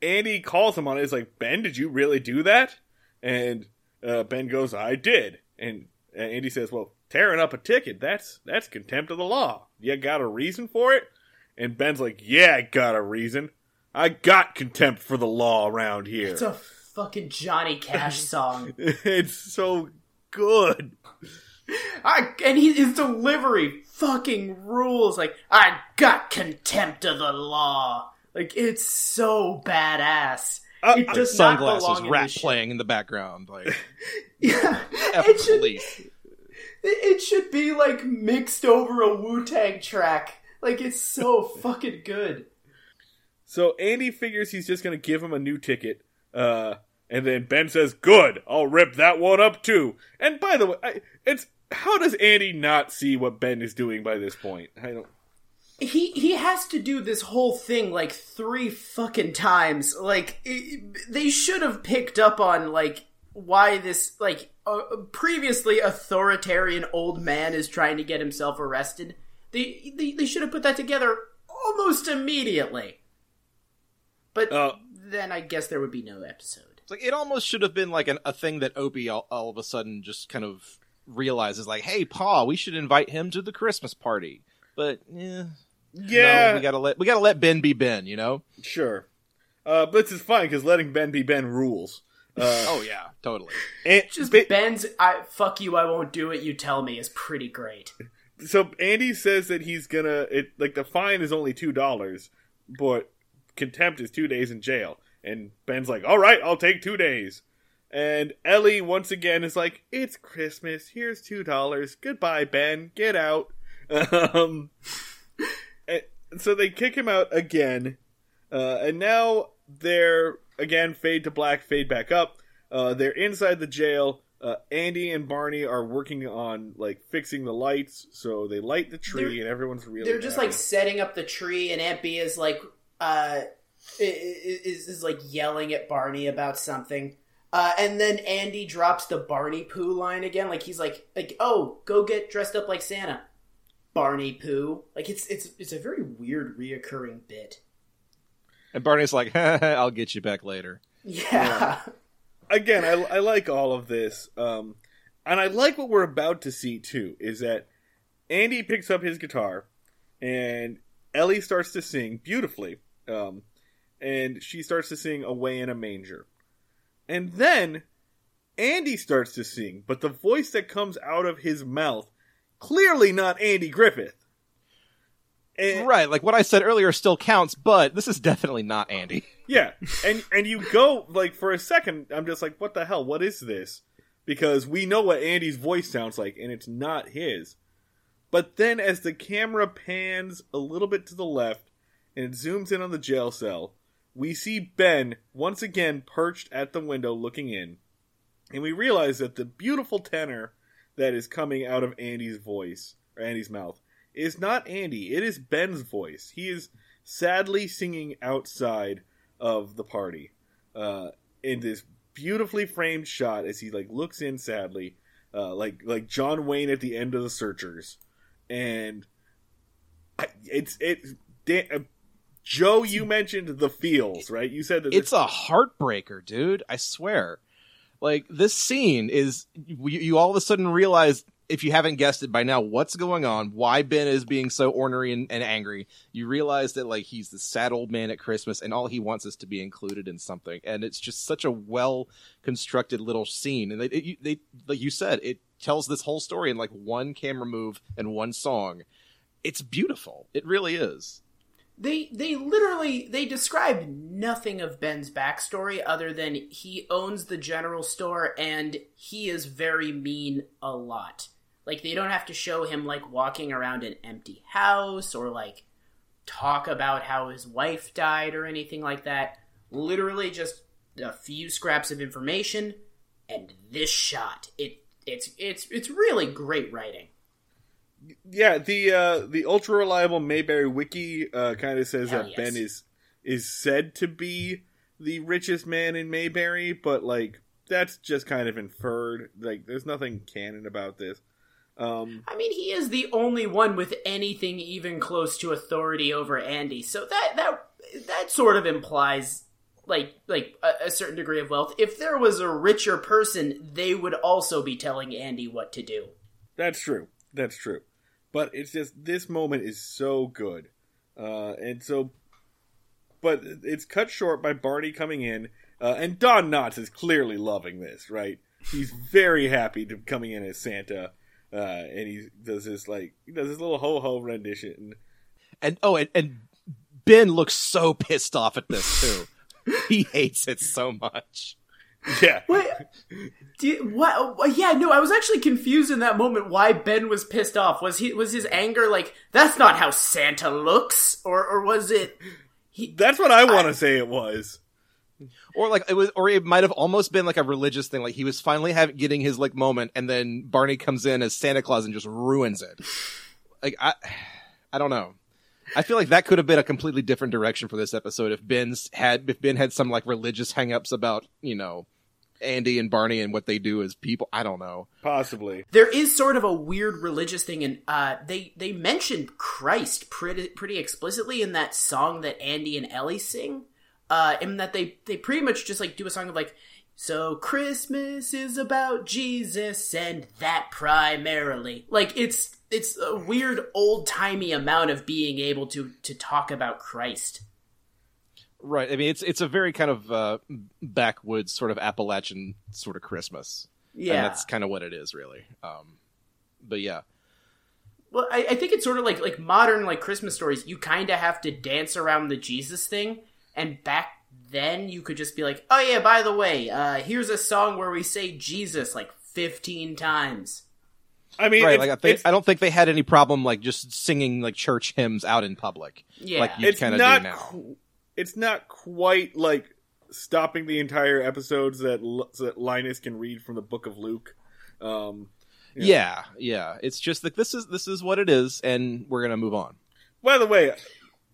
[SPEAKER 1] Andy calls him on it. He's like, Ben, did you really do that? And uh, Ben goes, I did. And uh, Andy says, Well, tearing up a ticket, that's that's contempt of the law. You got a reason for it? And Ben's like, Yeah, I got a reason. I got contempt for the law around here.
[SPEAKER 2] It's a fucking Johnny Cash [laughs] song.
[SPEAKER 1] it's so good.
[SPEAKER 2] I, and he, his delivery fucking rules. Like, I got contempt of the law. Like, it's so badass.
[SPEAKER 1] Uh,
[SPEAKER 2] it does not
[SPEAKER 3] Sunglasses,
[SPEAKER 2] belong in
[SPEAKER 3] rap
[SPEAKER 2] shit.
[SPEAKER 3] playing in the background. Like, [laughs]
[SPEAKER 2] Yeah, it should,
[SPEAKER 3] police.
[SPEAKER 2] it should be like mixed over a Wu Tang track. Like, it's so [laughs] fucking good.
[SPEAKER 1] So Andy figures he's just going to give him a new ticket. Uh, and then Ben says, "Good, I'll rip that one up too." And by the way, I, it's how does Andy not see what Ben is doing by this point? I don't.
[SPEAKER 2] he he has to do this whole thing like three fucking times like it, they should have picked up on like why this like uh, previously authoritarian old man is trying to get himself arrested they they, they should have put that together almost immediately but
[SPEAKER 1] Uh,
[SPEAKER 2] then i guess there would be no episode
[SPEAKER 3] It's like it almost should have been like an, a thing that Opie all, all of a sudden just kind of realizes, like, "Hey, Pa, we should invite him to the Christmas party." But eh,
[SPEAKER 1] Yeah,
[SPEAKER 3] no, we gotta let we gotta let Ben be Ben, you know?
[SPEAKER 1] sure. Uh, but this is fine because letting Ben be Ben rules. Uh, [laughs]
[SPEAKER 3] Oh yeah, totally.
[SPEAKER 1] and
[SPEAKER 2] just
[SPEAKER 1] Ba-
[SPEAKER 2] ben's i fuck you i won't do it you tell me is pretty great
[SPEAKER 1] so Andy says that he's gonna it like the fine is only two dollars, but contempt is two days in jail. And Ben's like, "All right, I'll take two days." And Ellie once again is like, "It's Christmas. Here's two dollars. Goodbye, Ben. Get out." [laughs] Um, so they kick him out again, uh, and now they're again fade to black, fade back up. Uh, they're inside the jail. Uh, Andy and Barney are working on like fixing the lights, so they light the tree,
[SPEAKER 2] They're-
[SPEAKER 1] and everyone's really.
[SPEAKER 2] they're just like setting up the tree and aunt bee is like uh is, is like yelling at barney about something uh and then andy drops the barney poo line again. Like he's like like oh go get dressed up like santa. Barney poo like it's it's it's a very weird reoccurring bit.
[SPEAKER 3] And Barney's like, [laughs] "I'll get you back later."
[SPEAKER 2] yeah,
[SPEAKER 1] again, I, I like all of this, um, and I like what we're about to see too. Is that Andy picks up his guitar, and Ellie starts to sing beautifully, um, and she starts to sing "Away in a Manger," and then Andy starts to sing, but the voice that comes out of his mouth clearly not Andy Griffith. And,
[SPEAKER 3] Right, like what I said earlier still counts, but this is definitely not Andy.
[SPEAKER 1] Yeah, and and you go like for a second, I'm just like, what the hell? What is this? Because we know what Andy's voice sounds like, and it's not his. But then, as the camera pans a little bit to the left and it zooms in on the jail cell, we see Ben once again perched at the window looking in, and we realize that the beautiful tenor that is coming out of Andy's voice or Andy's mouth is not Andy. It is Ben's voice. He is sadly singing outside of the party uh, in this beautifully framed shot as he like looks in sadly, uh, like like John Wayne at the end of the Searchers, and it's it. Dan, Joe, you mentioned the feels, right? You said that
[SPEAKER 3] It's a heartbreaker, dude. I swear. Like this scene is you, you all of a sudden realize if you haven't guessed it by now what's going on, why Ben is being so ornery and, and angry. You realize that like he's the sad old man at Christmas and all he wants is to be included in something. And it's just such a well constructed little scene. And they, it, they like you said, it tells this whole story in like one camera move and one song. It's beautiful. It really is.
[SPEAKER 2] They they literally they describe nothing of Ben's backstory other than he owns the general store and he is very mean a lot. Like they don't have to show him like walking around an empty house or like talk about how his wife died or anything like that. Literally just a few scraps of information and this shot. It it's it's it's really great writing.
[SPEAKER 1] Yeah the uh, the ultra reliable Mayberry wiki uh, kind of says
[SPEAKER 2] Hell
[SPEAKER 1] that
[SPEAKER 2] yes.
[SPEAKER 1] Ben is is said to be the richest man in Mayberry, but like that's just kind of inferred. Like there's nothing canon about this. Um,
[SPEAKER 2] I mean, he is the only one with anything even close to authority over Andy. So that that that sort of implies like like a, a certain degree of wealth. If there was a richer person, they would also be telling Andy what to do.
[SPEAKER 1] That's true. That's true. But it's just this moment is so good, uh, and so, but it's cut short by Barney coming in, uh, and Don Knotts is clearly loving this. Right? He's very happy to coming in as Santa, uh, and he does this like he does this little ho ho rendition.
[SPEAKER 3] And oh, and, and Ben looks so pissed off at this too. [laughs] he hates it so much.
[SPEAKER 1] Yeah,
[SPEAKER 2] What? Do you, what? Yeah, no, I was actually confused in that moment why Ben was pissed off. Was he was his anger like that's not how Santa looks, or or was it?
[SPEAKER 1] that's what I want to say. It was.
[SPEAKER 3] Or like it was, or it might have almost been like a religious thing. Like he was finally having getting his like moment, and then Barney comes in as Santa Claus and just ruins it. Like I, I don't know. I feel like that could have been a completely different direction for this episode if Ben's had if Ben had some like religious hangups about you know Andy and Barney and what they do as people. I don't know.
[SPEAKER 1] Possibly.
[SPEAKER 2] there is sort of a weird religious thing and uh they they mentioned christ pretty pretty explicitly in that song that andy and ellie sing uh in that they they pretty much just like do a song of like so christmas is about jesus and that primarily like it's it's a weird old-timey amount of being able to to talk about christ
[SPEAKER 3] Right. I mean, it's it's a very kind of uh, backwoods sort of Appalachian sort of Christmas.
[SPEAKER 2] yeah
[SPEAKER 3] and that's kind of what it is, really. Um, but yeah,
[SPEAKER 2] Well, I, I think it's sort of like like modern like Christmas stories. You kind of have to dance around the Jesus thing, and back then you could just be like, "Oh yeah, by the way, uh, here's a song where we say Jesus like 15 times."
[SPEAKER 1] I mean,
[SPEAKER 3] right. Like I, think, I don't think they had any problem like just singing like church hymns out in public.
[SPEAKER 2] Yeah,
[SPEAKER 3] Like you
[SPEAKER 1] it's
[SPEAKER 3] kind of
[SPEAKER 1] not.
[SPEAKER 3] do now.
[SPEAKER 1] It's not quite like stopping the entire episodes that so that Linus can read from the Book of Luke. Um,
[SPEAKER 3] Yeah. yeah, It's just like this is this is what it is, and we're gonna move on.
[SPEAKER 1] by the way,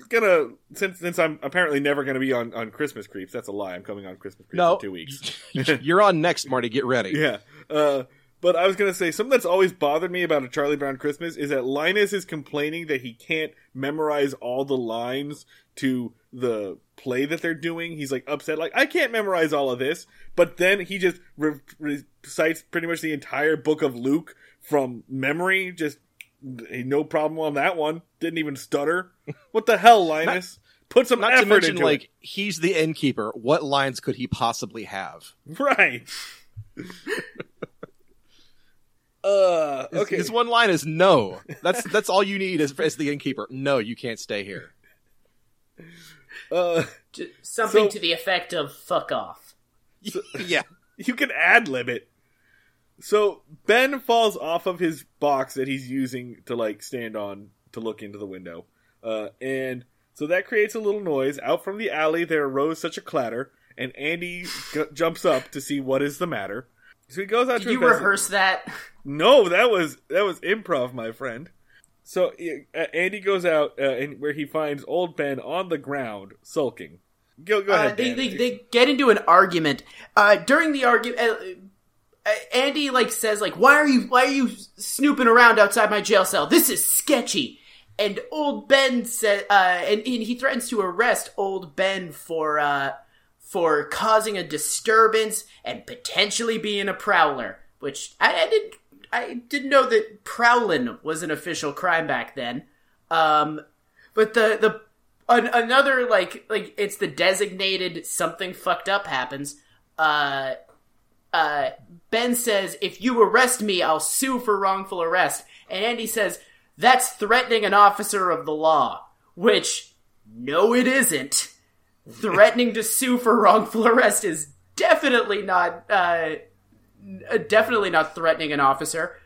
[SPEAKER 1] gonna since since I'm apparently never gonna be on on Christmas Creeps. That's a lie. I'm coming on Christmas Creeps
[SPEAKER 3] No,
[SPEAKER 1] in two weeks. [laughs]
[SPEAKER 3] You're on next, Marty. Get ready.
[SPEAKER 1] Yeah. Uh, but I was gonna say something that's always bothered me about a Charlie Brown Christmas is that Linus is complaining that he can't memorize all the lines to the play that they're doing. He's like upset, like I can't memorize all of this. But then he just re- recites pretty much the entire book of Luke from memory. Just no problem on that one. Didn't even stutter. [laughs] What the hell, Linus? Put some
[SPEAKER 3] Not
[SPEAKER 1] effort
[SPEAKER 3] to mention,
[SPEAKER 1] into
[SPEAKER 3] like he's the innkeeper. What lines could he possibly have?
[SPEAKER 1] right. [laughs] uh
[SPEAKER 3] His,
[SPEAKER 1] okay.
[SPEAKER 3] his one line is no. That's that's all you need as, as the innkeeper. No, you can't stay here. [laughs]
[SPEAKER 1] Uh,
[SPEAKER 2] Something
[SPEAKER 1] So-
[SPEAKER 2] to the effect of "fuck off." [laughs] [laughs]
[SPEAKER 3] yeah.
[SPEAKER 1] you can ad lib it. So Ben falls off of his box that he's using to like stand on to look into the window, uh, and so that creates a little noise. Out from the alley, there arose such a clatter, and Andy g- jumps up to see what is the matter. So he goes out
[SPEAKER 2] Did
[SPEAKER 1] to
[SPEAKER 2] you rehearse that?
[SPEAKER 1] No, that was that was improv, my friend. So uh, Andy goes out uh, and where he finds old Ben on the ground sulking. Go go
[SPEAKER 2] Uh,
[SPEAKER 1] ahead.
[SPEAKER 2] they, they they get into an argument. Uh, during the argument, uh, uh, Andy like says like, "Why are you why are you snooping around outside my jail cell? This is sketchy." And old Ben said, uh, and, and he threatens to arrest old Ben for uh, for causing a disturbance and potentially being a prowler. Which I, I didn't I didn't know that prowling was an official crime back then. Um, but the the an, another like like it's the designated something fucked up happens. Uh, uh, Ben says, "If you arrest me, I'll sue for wrongful arrest." And Andy says, "That's threatening an officer of the law." Which, no, it isn't. [laughs] Threatening to sue for wrongful arrest is definitely not uh, uh, Uh, definitely not threatening an officer.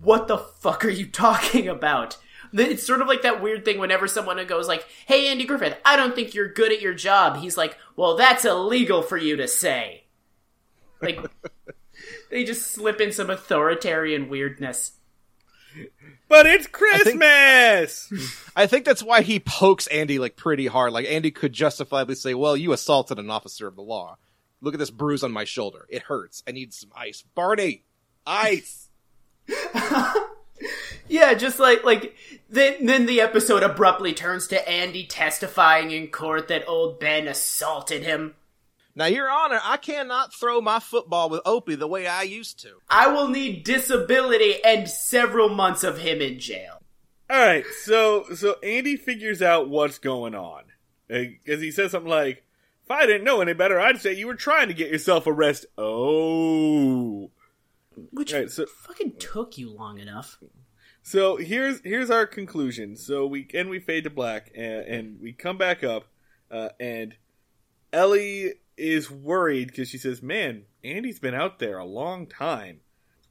[SPEAKER 2] What the fuck are you talking about? It's sort of like that weird thing whenever someone goes like, "Hey Andy Griffith, I don't think you're good at your job." He's like, "Well, that's illegal for you to say." Like [laughs] they just slip in some authoritarian weirdness.
[SPEAKER 1] but it's Christmas. [laughs]
[SPEAKER 3] I think that's why he pokes Andy like pretty hard. Like Andy could justifiably say, "Well, you assaulted an officer of the law. Look at this bruise on my shoulder. It hurts. I need some ice." Barney, ice. [laughs]
[SPEAKER 2] Yeah, just like like then then the episode abruptly turns to Andy testifying in court that old Ben assaulted him.
[SPEAKER 3] Now, Your Honor, I cannot throw my football with Opie the way I used to.
[SPEAKER 2] I will need disability and several months of him in jail.
[SPEAKER 1] All right, so so Andy figures out what's going on because he says something like, "If I didn't know any better, I'd say you were trying to get yourself arrested." Oh,
[SPEAKER 2] Which
[SPEAKER 1] Right, so-
[SPEAKER 2] fucking took you long enough.
[SPEAKER 1] so here's here's our conclusion. So we and we fade to black and, and we come back up, uh, and Ellie is worried because she says, "Man, Andy's been out there a long time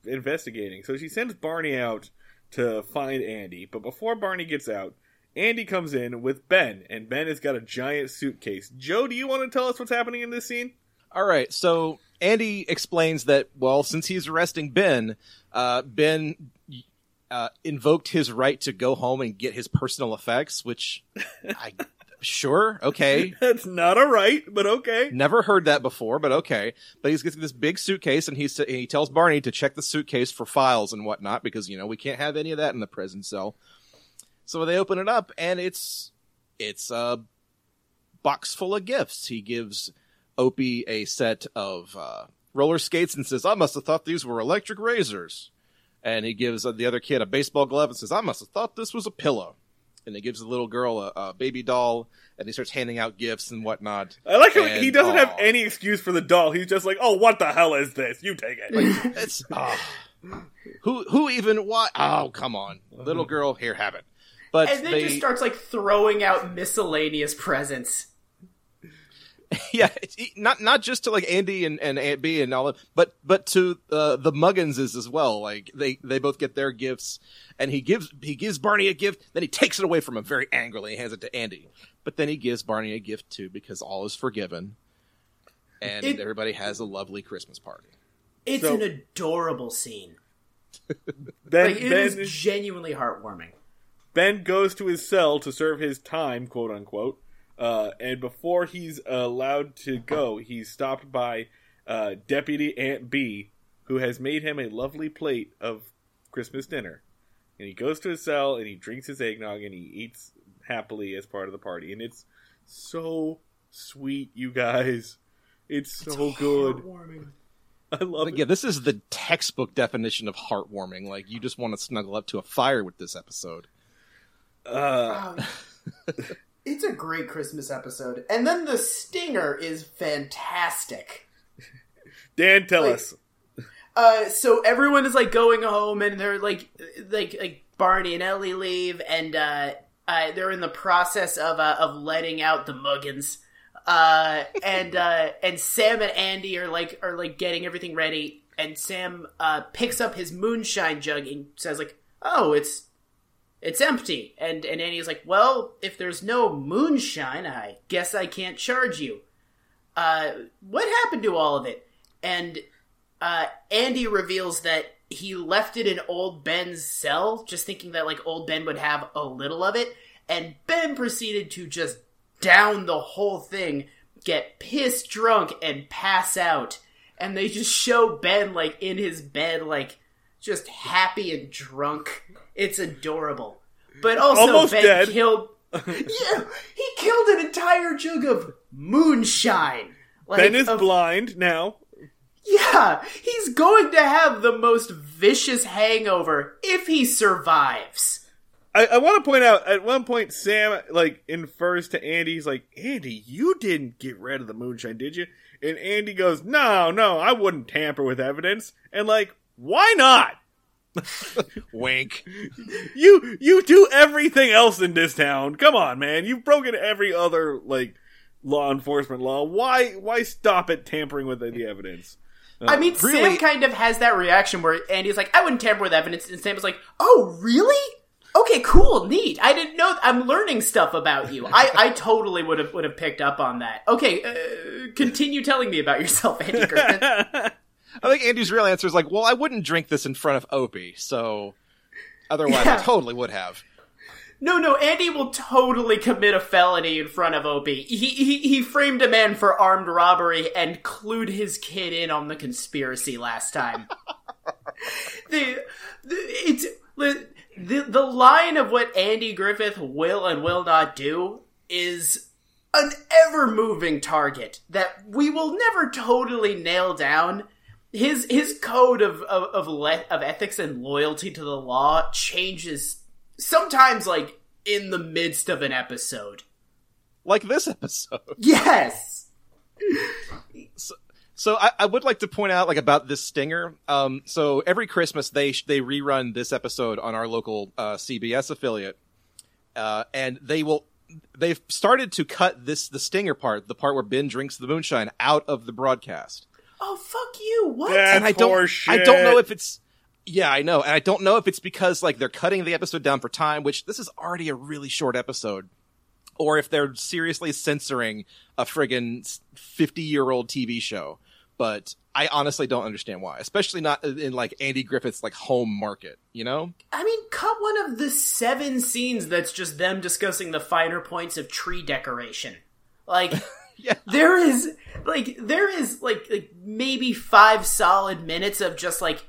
[SPEAKER 1] investigating." So she sends Barney out to find Andy. But before Barney gets out, Andy comes in with Ben, and Ben has got a giant suitcase. Joe, do you want to tell us what's happening in this scene?
[SPEAKER 3] All right, so Andy explains that well, since he's arresting Ben, uh, Ben uh, invoked his right to go home and get his personal effects, which I [laughs] sure okay. [laughs]
[SPEAKER 1] That's not a right, but okay.
[SPEAKER 3] Never heard that before, but okay. But he's getting this big suitcase, and he's he tells Barney to check the suitcase for files and whatnot because you know we can't have any of that in the prison cell. So they open it up, and it's it's a box full of gifts. He gives Opie a set of uh, roller skates and says, "I must have thought these were electric razors." And he gives the other kid a baseball glove and says, "I must have thought this was a pillow." And he gives the little girl a, a baby doll, and he starts handing out gifts and whatnot.
[SPEAKER 1] I like how
[SPEAKER 3] And-
[SPEAKER 1] he doesn't have any excuse for the doll. He's just like, "Oh, what the hell is this? You take it."
[SPEAKER 3] It's ah. who who even why? Oh, come on, little girl, here, have it. But
[SPEAKER 2] And then
[SPEAKER 3] they,
[SPEAKER 2] just starts like throwing out miscellaneous presents. [laughs]
[SPEAKER 3] yeah, it's, not not just to like Andy and, and Aunt Bee and all that, but but to uh, the Mugginses as well. Like they they both get their gifts, and he gives he gives Barney a gift, then he takes it away from him very angrily, and hands it to Andy. But then he gives Barney a gift too because all is forgiven, and
[SPEAKER 2] It-
[SPEAKER 3] everybody has a lovely Christmas party.
[SPEAKER 2] It's
[SPEAKER 1] So-
[SPEAKER 2] an adorable scene. [laughs]
[SPEAKER 1] Ben,
[SPEAKER 2] Like it
[SPEAKER 1] ben,
[SPEAKER 2] is genuinely heartwarming.
[SPEAKER 1] Ben goes to his cell to serve his time, quote unquote. Uh, and before he's allowed to go, he's stopped by uh, Deputy Aunt Bee, who has made him a lovely plate of Christmas dinner. And he goes to his cell and he drinks his eggnog and he eats happily as part of the party. And it's so sweet, you guys. It's so good.
[SPEAKER 2] Heartwarming.
[SPEAKER 1] I love
[SPEAKER 3] Like,
[SPEAKER 1] it.
[SPEAKER 3] yeah, this is the textbook definition of heartwarming. Like you just want to snuggle up to a fire with this episode.
[SPEAKER 1] Uh, [laughs]
[SPEAKER 2] it's a great Christmas episode. And then the stinger is fantastic.
[SPEAKER 1] Dan, tell
[SPEAKER 2] Like-
[SPEAKER 1] us.
[SPEAKER 2] Uh, so everyone is like going home, and they're like, like, like Barney and Ellie leave, and uh, uh, they're in the process of uh, of letting out the Muggins. Uh, and uh, and Sam and Andy are like are like getting everything ready, and Sam uh, picks up his moonshine jug and says like, "Oh, it's it's empty." And and Andy's like, "Well, if there's no moonshine, I guess I can't charge you." Uh, what happened to all of it? And uh, Andy reveals that he left it in old Ben's cell, just thinking that like old Ben would have a little of it, and Ben proceeded to just down the whole thing, get pissed drunk, and pass out. And they just show Ben like in his bed, like just happy and drunk. It's adorable. But also
[SPEAKER 1] Almost
[SPEAKER 2] Ben
[SPEAKER 1] dead.
[SPEAKER 2] killed [laughs] Yeah, he killed an entire jug of moonshine. Like,
[SPEAKER 1] Ben is
[SPEAKER 2] of-
[SPEAKER 1] blind now.
[SPEAKER 2] yeah, he's going to have the most vicious hangover if he survives.
[SPEAKER 1] I, I want to point out at one point Sam like infers to Andy. He's like, "Andy, you didn't get rid of the moonshine, did you?" And Andy goes, "No, no, I wouldn't tamper with evidence." And like, why not?
[SPEAKER 3] Wink.
[SPEAKER 1] You you do everything else in this town. Come on, man. You've broken every other like law enforcement law. Why why stop at tampering with the, the evidence?
[SPEAKER 2] I mean, Sam kind of has that reaction where Andy's like, I wouldn't tamper with evidence, and Sam is like, Oh, really? Okay, cool, neat. I didn't know. I'm learning stuff about you. I, I totally would have would have picked up on that. Okay, uh, continue telling me about yourself, Andy Griffith. [laughs]
[SPEAKER 3] I think Andy's real answer is like, well, I wouldn't drink this in front of Opie, so otherwise
[SPEAKER 2] Yeah.
[SPEAKER 3] I totally would have.
[SPEAKER 2] No, no, Andy will totally commit a felony in front of Opie. He, he he framed a man for armed robbery and clued his kid in on the conspiracy last time. [laughs] the, the it's the, the the line of what Andy Griffith will and will not do is an ever moving target that we will never totally nail down. His his code of of of, le- of ethics and loyalty to the law changes sometimes like in the midst of an episode.
[SPEAKER 3] Like this episode. [laughs]
[SPEAKER 2] Yes.
[SPEAKER 3] So I, I would like to point out like about this stinger. Um, so every Christmas they they rerun this episode on our local uh, CBS affiliate, uh, and they will they've started to cut this the stinger part, the part where Ben drinks the moonshine, out of the broadcast.
[SPEAKER 2] Oh fuck you! What?
[SPEAKER 1] That's
[SPEAKER 3] and I don't
[SPEAKER 1] horseshit.
[SPEAKER 3] I don't know if it's yeah I know, and I don't know if it's because like they're cutting the episode down for time, which this is already a really short episode, or if they're seriously censoring a friggin' fifty year old TV show. But I honestly don't understand why, especially not in like Andy Griffith's like home market, you know?
[SPEAKER 2] I mean, cut one of the seven scenes that's just them discussing the finer points of tree decoration. Like,
[SPEAKER 3] Yeah.
[SPEAKER 2] there is like there is like like maybe five solid minutes of just like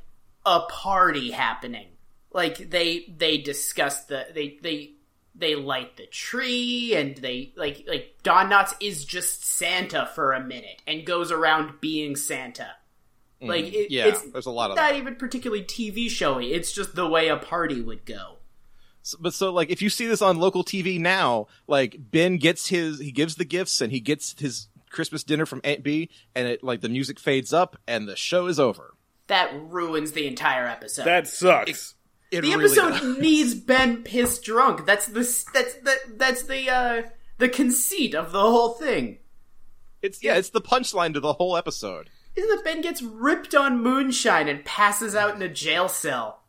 [SPEAKER 2] a party happening. Like they they discuss the they they they light the tree and they like like Don Knotts is just Santa for a minute and goes around being Santa. Like mm, it,
[SPEAKER 3] yeah,
[SPEAKER 2] it's
[SPEAKER 3] there's a lot of
[SPEAKER 2] not
[SPEAKER 3] that.
[SPEAKER 2] even particularly TV showy. It's just the way a party would go.
[SPEAKER 3] So- but so like if you see this on local TV now, like Ben gets his he gives the gifts and he gets his Christmas dinner from Aunt Bee and it like the music fades up and the show is over.
[SPEAKER 2] That ruins the entire episode.
[SPEAKER 1] That sucks.
[SPEAKER 3] It
[SPEAKER 2] the
[SPEAKER 3] really
[SPEAKER 2] episode
[SPEAKER 3] does.
[SPEAKER 2] needs Ben pissed drunk. That's the that's the that's the uh the conceit of the whole thing.
[SPEAKER 3] It's yeah, it's the punchline to the whole episode.
[SPEAKER 2] Isn't that Ben gets ripped on moonshine and passes out in a jail cell?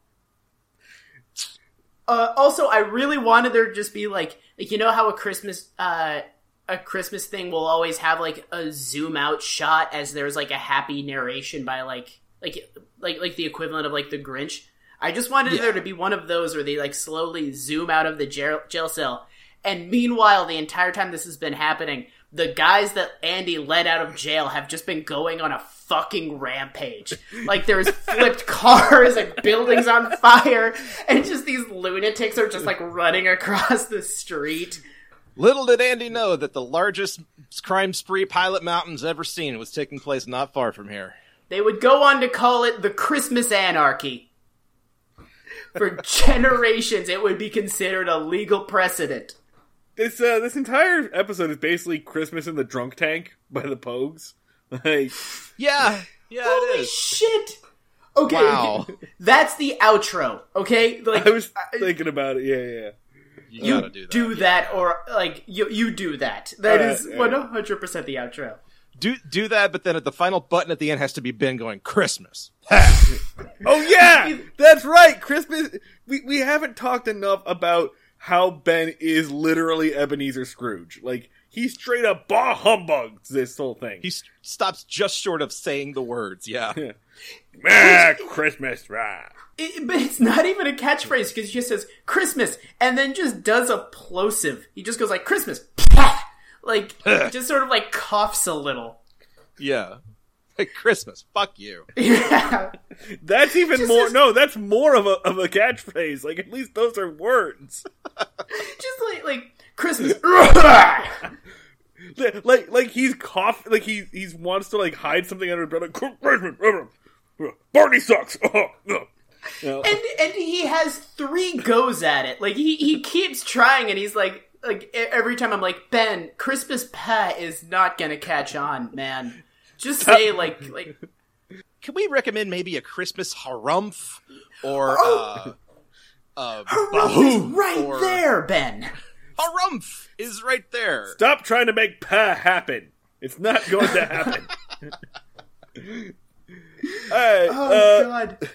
[SPEAKER 2] Uh, also, I really wanted there to just be like, like you know how a Christmas, uh, a Christmas thing will always have like a zoom out shot as there's like a happy narration by like, like, like, like the equivalent of like the Grinch. I just wanted there to be one of those where they like slowly zoom out of the jail, jail cell, and meanwhile, the entire time this has been happening, the guys that Andy led out of jail have just been going on a fucking rampage. Like there's flipped [laughs] cars and buildings on fire, and just these lunatics are just like running across the street.
[SPEAKER 3] Little did Andy know that the largest crime spree Pilot Mountain's ever seen was taking place not far from here.
[SPEAKER 2] They would go on to call it the Christmas Anarchy. For generations, it would be considered a legal precedent.
[SPEAKER 1] This uh, this entire episode is basically Christmas in the drunk tank by the Pogues. Like,
[SPEAKER 3] Yeah, yeah,
[SPEAKER 2] Holy shit! Okay,
[SPEAKER 3] Wow. [laughs]
[SPEAKER 2] that's the outro. Okay, like
[SPEAKER 1] I was thinking about it. Yeah, yeah.
[SPEAKER 3] You,
[SPEAKER 2] you
[SPEAKER 3] gotta do that. yeah.
[SPEAKER 2] or like you you do that. That
[SPEAKER 1] Alright,
[SPEAKER 2] is
[SPEAKER 1] alright.
[SPEAKER 2] one hundred percent the outro.
[SPEAKER 3] Do do that, but then at the final button at the end has to be Ben going Christmas. [laughs]
[SPEAKER 1] Oh yeah, that's right. Christmas. We we haven't talked enough about how Ben is literally Ebenezer Scrooge. Like he straight up bah humbugs this whole thing.
[SPEAKER 3] He s- stops just short of saying the words. Yeah. [laughs]
[SPEAKER 1] ah, Christmas, rah.
[SPEAKER 2] It, but it's not even a catchphrase because he just says Christmas and then just does a plosive. He just goes like Christmas, [laughs] like [laughs] just sort of like coughs a little.
[SPEAKER 3] Yeah. [laughs] Like Christmas. Fuck you. [laughs]
[SPEAKER 2] Yeah,
[SPEAKER 1] That's even
[SPEAKER 2] Just
[SPEAKER 1] more.
[SPEAKER 2] as-
[SPEAKER 1] No, that's more of a of a catchphrase. Like at least those are words. [laughs]
[SPEAKER 2] just like like Christmas.
[SPEAKER 1] Li- like like he's cough. Like he he's wants to like hide something under his breath. Like, Barney sucks. No.
[SPEAKER 2] And and he has three goes at it. Like he he keeps trying, and he's like like e- every time I'm like Ben, Christmas pie is not gonna catch on, man. Just say like [laughs] like
[SPEAKER 3] Can we recommend maybe a Christmas harumph or
[SPEAKER 2] Oh.
[SPEAKER 3] uh, uh,
[SPEAKER 2] Harumph is right
[SPEAKER 3] or-
[SPEAKER 2] there, Ben.
[SPEAKER 3] Harumph is right there.
[SPEAKER 1] Stop trying to make pa happen. It's not going to happen. [laughs] Alright,
[SPEAKER 2] Oh
[SPEAKER 1] uh,
[SPEAKER 2] God.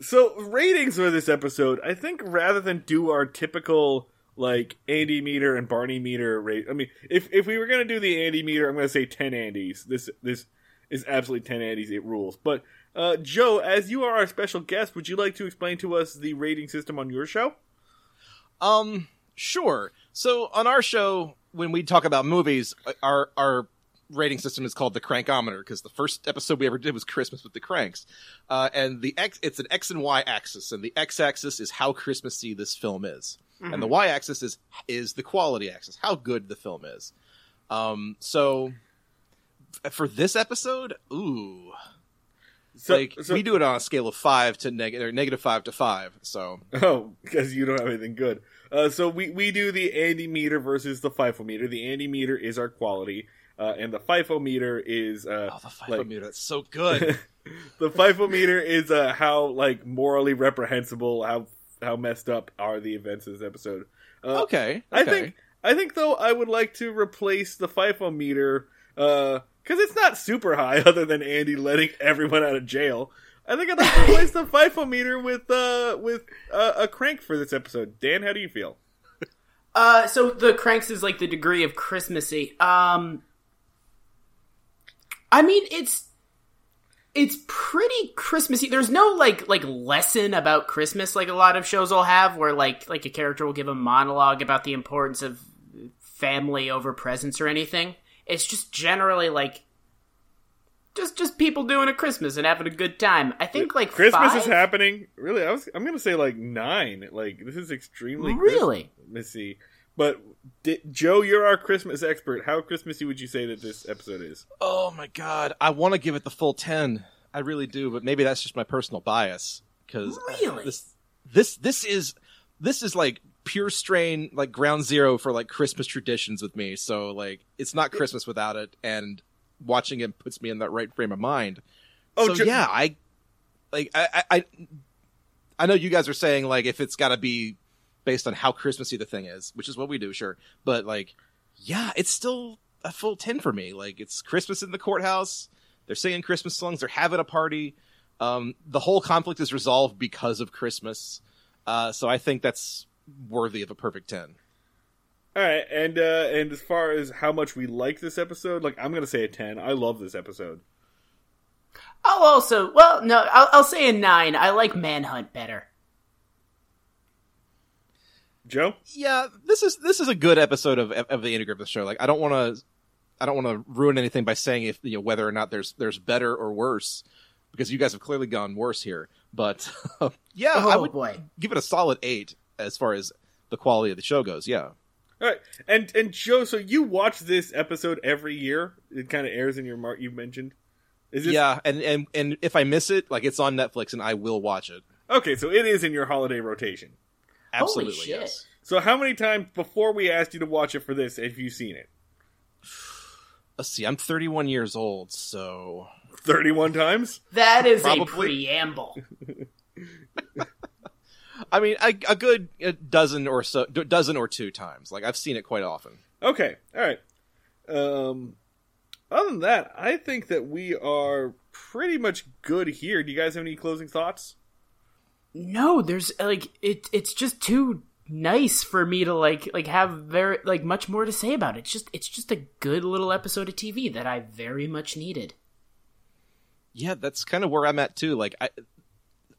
[SPEAKER 1] so ratings for this episode, I think rather than do our typical like Andy meter and Barney meter rate, I mean, if if we were gonna do the Andy meter, I'm gonna say ten Andys. This this is absolutely ten Andys. It rules. But uh, Joe, as you are our special guest, would you like to explain to us the rating system on your show?
[SPEAKER 3] Um, sure. So on our show, when we talk about movies, our our rating system is called the Crankometer because the first episode we ever did was Christmas with the Cranks, uh, and the x it's an X and Y axis, and the X axis is how Christmassy this film is, and the Y axis is is the quality axis, how good the film is. Um, so for this episode, ooh,
[SPEAKER 1] So,
[SPEAKER 3] like
[SPEAKER 1] so-
[SPEAKER 3] we do it on a scale of five to negative or negative five to five. So [laughs]
[SPEAKER 1] Oh, because you don't have anything good. Uh, so we, we do the Andy meter versus the FIFO meter. The Andy meter is our quality, uh, and the FIFO meter is uh,
[SPEAKER 3] oh, the five
[SPEAKER 1] like-
[SPEAKER 3] meter, that's so [laughs] good.
[SPEAKER 1] the FIFO meter is uh, how like morally reprehensible, how how messed up are the events of this episode. Uh,
[SPEAKER 3] okay,
[SPEAKER 1] I think I think though I would like to replace the FIFO meter because it's not super high, [laughs] other than Andy letting everyone out of jail. I think I'd like to replace the [laughs] FIFO meter with uh with uh, a crank for this episode. Dan, how do you feel?
[SPEAKER 2] Uh, so the cranks is like the degree of Christmassy. Um, I mean, it's it's pretty Christmassy. There's no like like lesson about Christmas like a lot of shows will have, where like like a character will give a monologue about the importance of family over presents or anything. It's just generally like just just people doing a Christmas and having a good time. I think like
[SPEAKER 1] Christmas
[SPEAKER 2] five?
[SPEAKER 1] is happening. Really, I was I'm gonna say like nine. Like this is extremely
[SPEAKER 2] Really?
[SPEAKER 1] Christmassy. But di- Joe, you're our Christmas expert. How Christmassy would you say that this episode is?
[SPEAKER 3] Oh my god, I want to give it the full ten. I really do, but maybe that's just my personal bias because uh,
[SPEAKER 2] Really?
[SPEAKER 3] this this this is this is like pure strain, like ground zero for like Christmas traditions with me. So like it's not Christmas without it, and watching it puts me in that right frame of mind.
[SPEAKER 1] Oh,
[SPEAKER 3] so
[SPEAKER 1] Jo-
[SPEAKER 3] yeah, I like I, I I I know you guys are saying like if it's got to be based on how Christmassy the thing is, which is what we do, sure. But like, yeah, it's still a full ten for me. Like it's Christmas in the courthouse. They're singing Christmas songs. They're having a party. Um, the whole conflict is resolved because of Christmas. Uh, so I think that's worthy of a perfect ten.
[SPEAKER 1] All right, and uh, and as far as how much we like this episode, like I'm gonna say a ten. I love this episode.
[SPEAKER 2] I'll also well no I'll, I'll say a nine. I like Manhunt better.
[SPEAKER 1] Joe,
[SPEAKER 3] Yeah, this is this is a good episode of of the Andy Griffith Show. Like I don't want to I don't want to ruin anything by saying if you know whether or not there's there's better or worse because you guys have clearly gone worse here. But [laughs] um, yeah, I
[SPEAKER 2] Oh
[SPEAKER 3] would
[SPEAKER 2] boy.
[SPEAKER 3] give it a solid eight as far as the quality of the show goes. Yeah.
[SPEAKER 1] all right, and and Joe, so you watch this episode every year? It kind of airs in your mark. You mentioned. Is this,
[SPEAKER 3] yeah, and, and and if I miss it, like it's on Netflix, and I will watch it.
[SPEAKER 1] Okay, so it is in your holiday rotation.
[SPEAKER 3] Absolutely,
[SPEAKER 2] shit.
[SPEAKER 3] yes.
[SPEAKER 1] So how many times before we asked you to watch it for this have you seen it?
[SPEAKER 3] Let's see. I'm 31 years old, so
[SPEAKER 1] 31 times?
[SPEAKER 2] That is a preamble. [laughs]
[SPEAKER 3] I mean, a, a good a dozen or so, dozen or two times. Like I've seen it quite often.
[SPEAKER 1] Okay, all right. Um, other than that, I think that we are pretty much good here. Do you guys have any closing thoughts?
[SPEAKER 2] No, there's like it. It's just too nice for me to like like have very like much more to say about it. It's just it's just a good little episode of TV that I very much needed.
[SPEAKER 3] Yeah, that's kind of where I'm at too. Like I,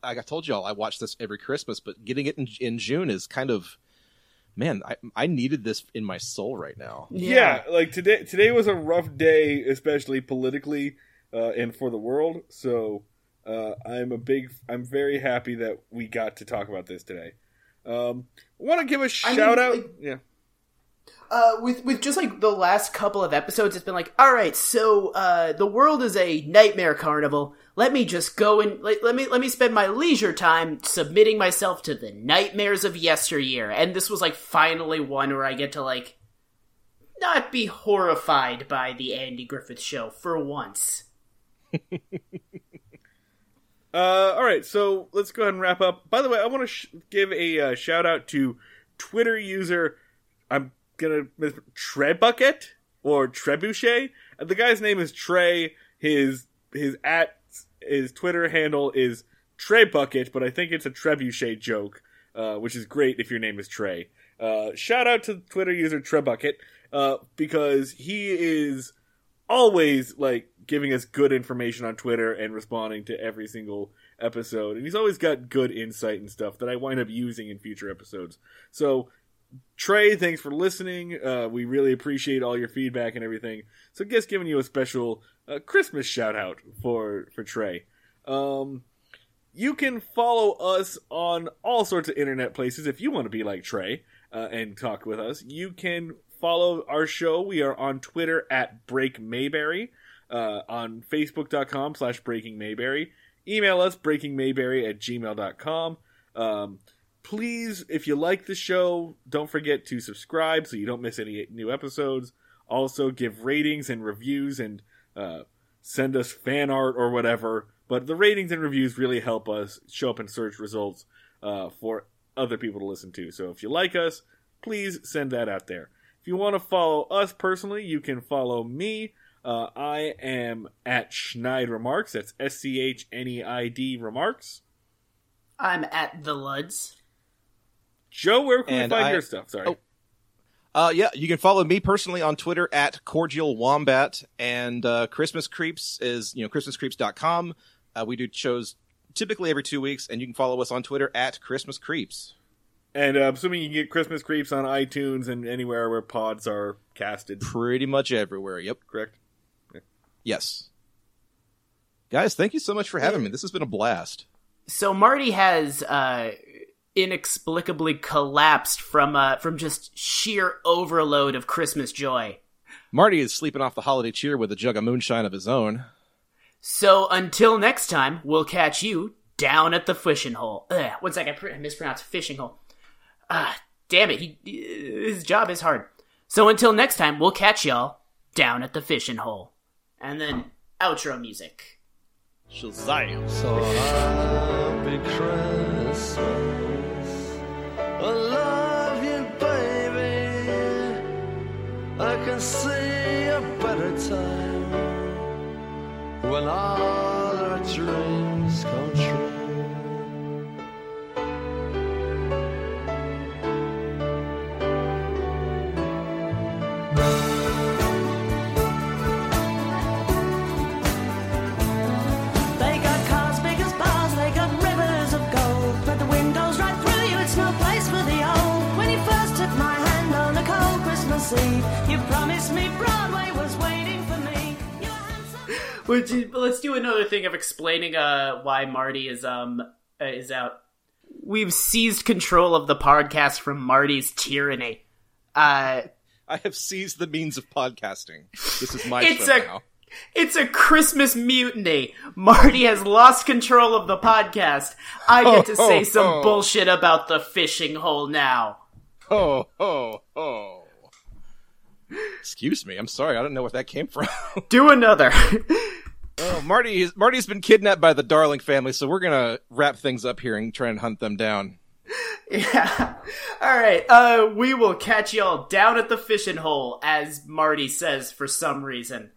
[SPEAKER 3] like I told y'all, I watch this every Christmas, but getting it in, in June is kind of, man, I I needed this in my soul right now.
[SPEAKER 1] Yeah. like today. Today was a rough day, especially politically uh, and for the world. So uh, I'm a big. I'm very happy that we got to talk about this today. Um, Want to give a shout
[SPEAKER 2] mean,
[SPEAKER 1] out?
[SPEAKER 2] like-
[SPEAKER 1] yeah.
[SPEAKER 2] uh, with with just like the last couple of episodes, it's been like, all right, so uh, the world is a nightmare carnival. Let me just go and let, let me let me spend my leisure time submitting myself to the nightmares of yesteryear. And this was like finally one where I get to like not be horrified by the Andy Griffith Show for once. [laughs]
[SPEAKER 1] Uh, all right, so let's go ahead and wrap up. By the way, I want to sh- give a uh, shout out to Twitter user. I'm gonna Trebucket or Trebuchet. Uh, The guy's name is Trey. His his at his Twitter handle is Trebucket, but I think it's a Trebuchet joke, uh, which is great if your name is Trey. Uh, shout out to Twitter user Trebucket uh, because he is always like giving us good information on Twitter and responding to every single episode. And he's always got good insight and stuff that I wind up using in future episodes. So Trey, thanks for listening. Uh, we really appreciate all your feedback and everything. So just giving you a special uh, Christmas shout out for for Trey. Um, you can follow us on all sorts of internet places if you want to be like Trey uh, and talk with us. You can follow our show. We are on Twitter at Break Mayberry, uh, on Facebook.com slash Breaking Mayberry. Email us breakingmayberry at gmail.com. Um, please, if you like the show, don't forget to subscribe so you don't miss any new episodes. Also, give ratings and reviews and uh, send us fan art or whatever. But the ratings and reviews really help us show up in search results uh, for other people to listen to. So if you like us, please send that out there. If you want to follow us personally, you can follow me. Uh, I am at Schneid Remarks. That's S C H N E I D Remarks.
[SPEAKER 2] I'm at the Luds.
[SPEAKER 1] Joe, where can
[SPEAKER 3] And
[SPEAKER 1] we find
[SPEAKER 3] I-
[SPEAKER 1] your stuff? Sorry.
[SPEAKER 3] Oh. Uh, yeah, you can follow me personally on Twitter at Cordial Wombat, and uh, Christmas Creeps is you know ChristmasCreeps.com. Uh, we do shows typically every two weeks, and you can follow us on Twitter at Christmas Creeps.
[SPEAKER 1] And uh, I'm assuming you can get Christmas Creeps on iTunes and anywhere where pods are casted.
[SPEAKER 3] Pretty much everywhere. Yep.
[SPEAKER 1] Correct.
[SPEAKER 3] Yes. Guys, thank you so much for having me. This has been a blast.
[SPEAKER 2] So Marty has uh, inexplicably collapsed from uh, from just sheer overload of Christmas joy.
[SPEAKER 3] Marty is sleeping off the holiday cheer with a jug of moonshine of his own.
[SPEAKER 2] So until next time, we'll catch you down at the fishing hole. Ugh, one sec, I pr- I mispronounced fishing hole. Ah, damn it, he, his job is hard. So until next time, we'll catch y'all down at the fishing hole. And then outro music.
[SPEAKER 3] Shazam.
[SPEAKER 4] So happy Christmas. I love you, baby. I can see a better time when all our dreams come true.
[SPEAKER 2] Which is- let's do another thing of explaining uh, why Marty is um uh, is out. We've seized control of the podcast from Marty's tyranny. Uh,
[SPEAKER 3] I have seized the means of podcasting. This is my
[SPEAKER 2] It's
[SPEAKER 3] show
[SPEAKER 2] a-
[SPEAKER 3] now.
[SPEAKER 2] It's a Christmas mutiny. Marty has lost control of the podcast. I get to say
[SPEAKER 3] Oh,
[SPEAKER 2] some
[SPEAKER 3] oh.
[SPEAKER 2] bullshit about the fishing hole now.
[SPEAKER 3] Ho, ho, ho. Excuse me. I'm sorry. I don't know where that came from. [laughs]
[SPEAKER 2] Do another.
[SPEAKER 3] oh, Marty. Marty's been kidnapped by the Darling family, so we're gonna wrap things up here and try and hunt them down.
[SPEAKER 2] yeah. All right. Uh, we will catch y'all down at the fishing hole, as Marty says for some reason.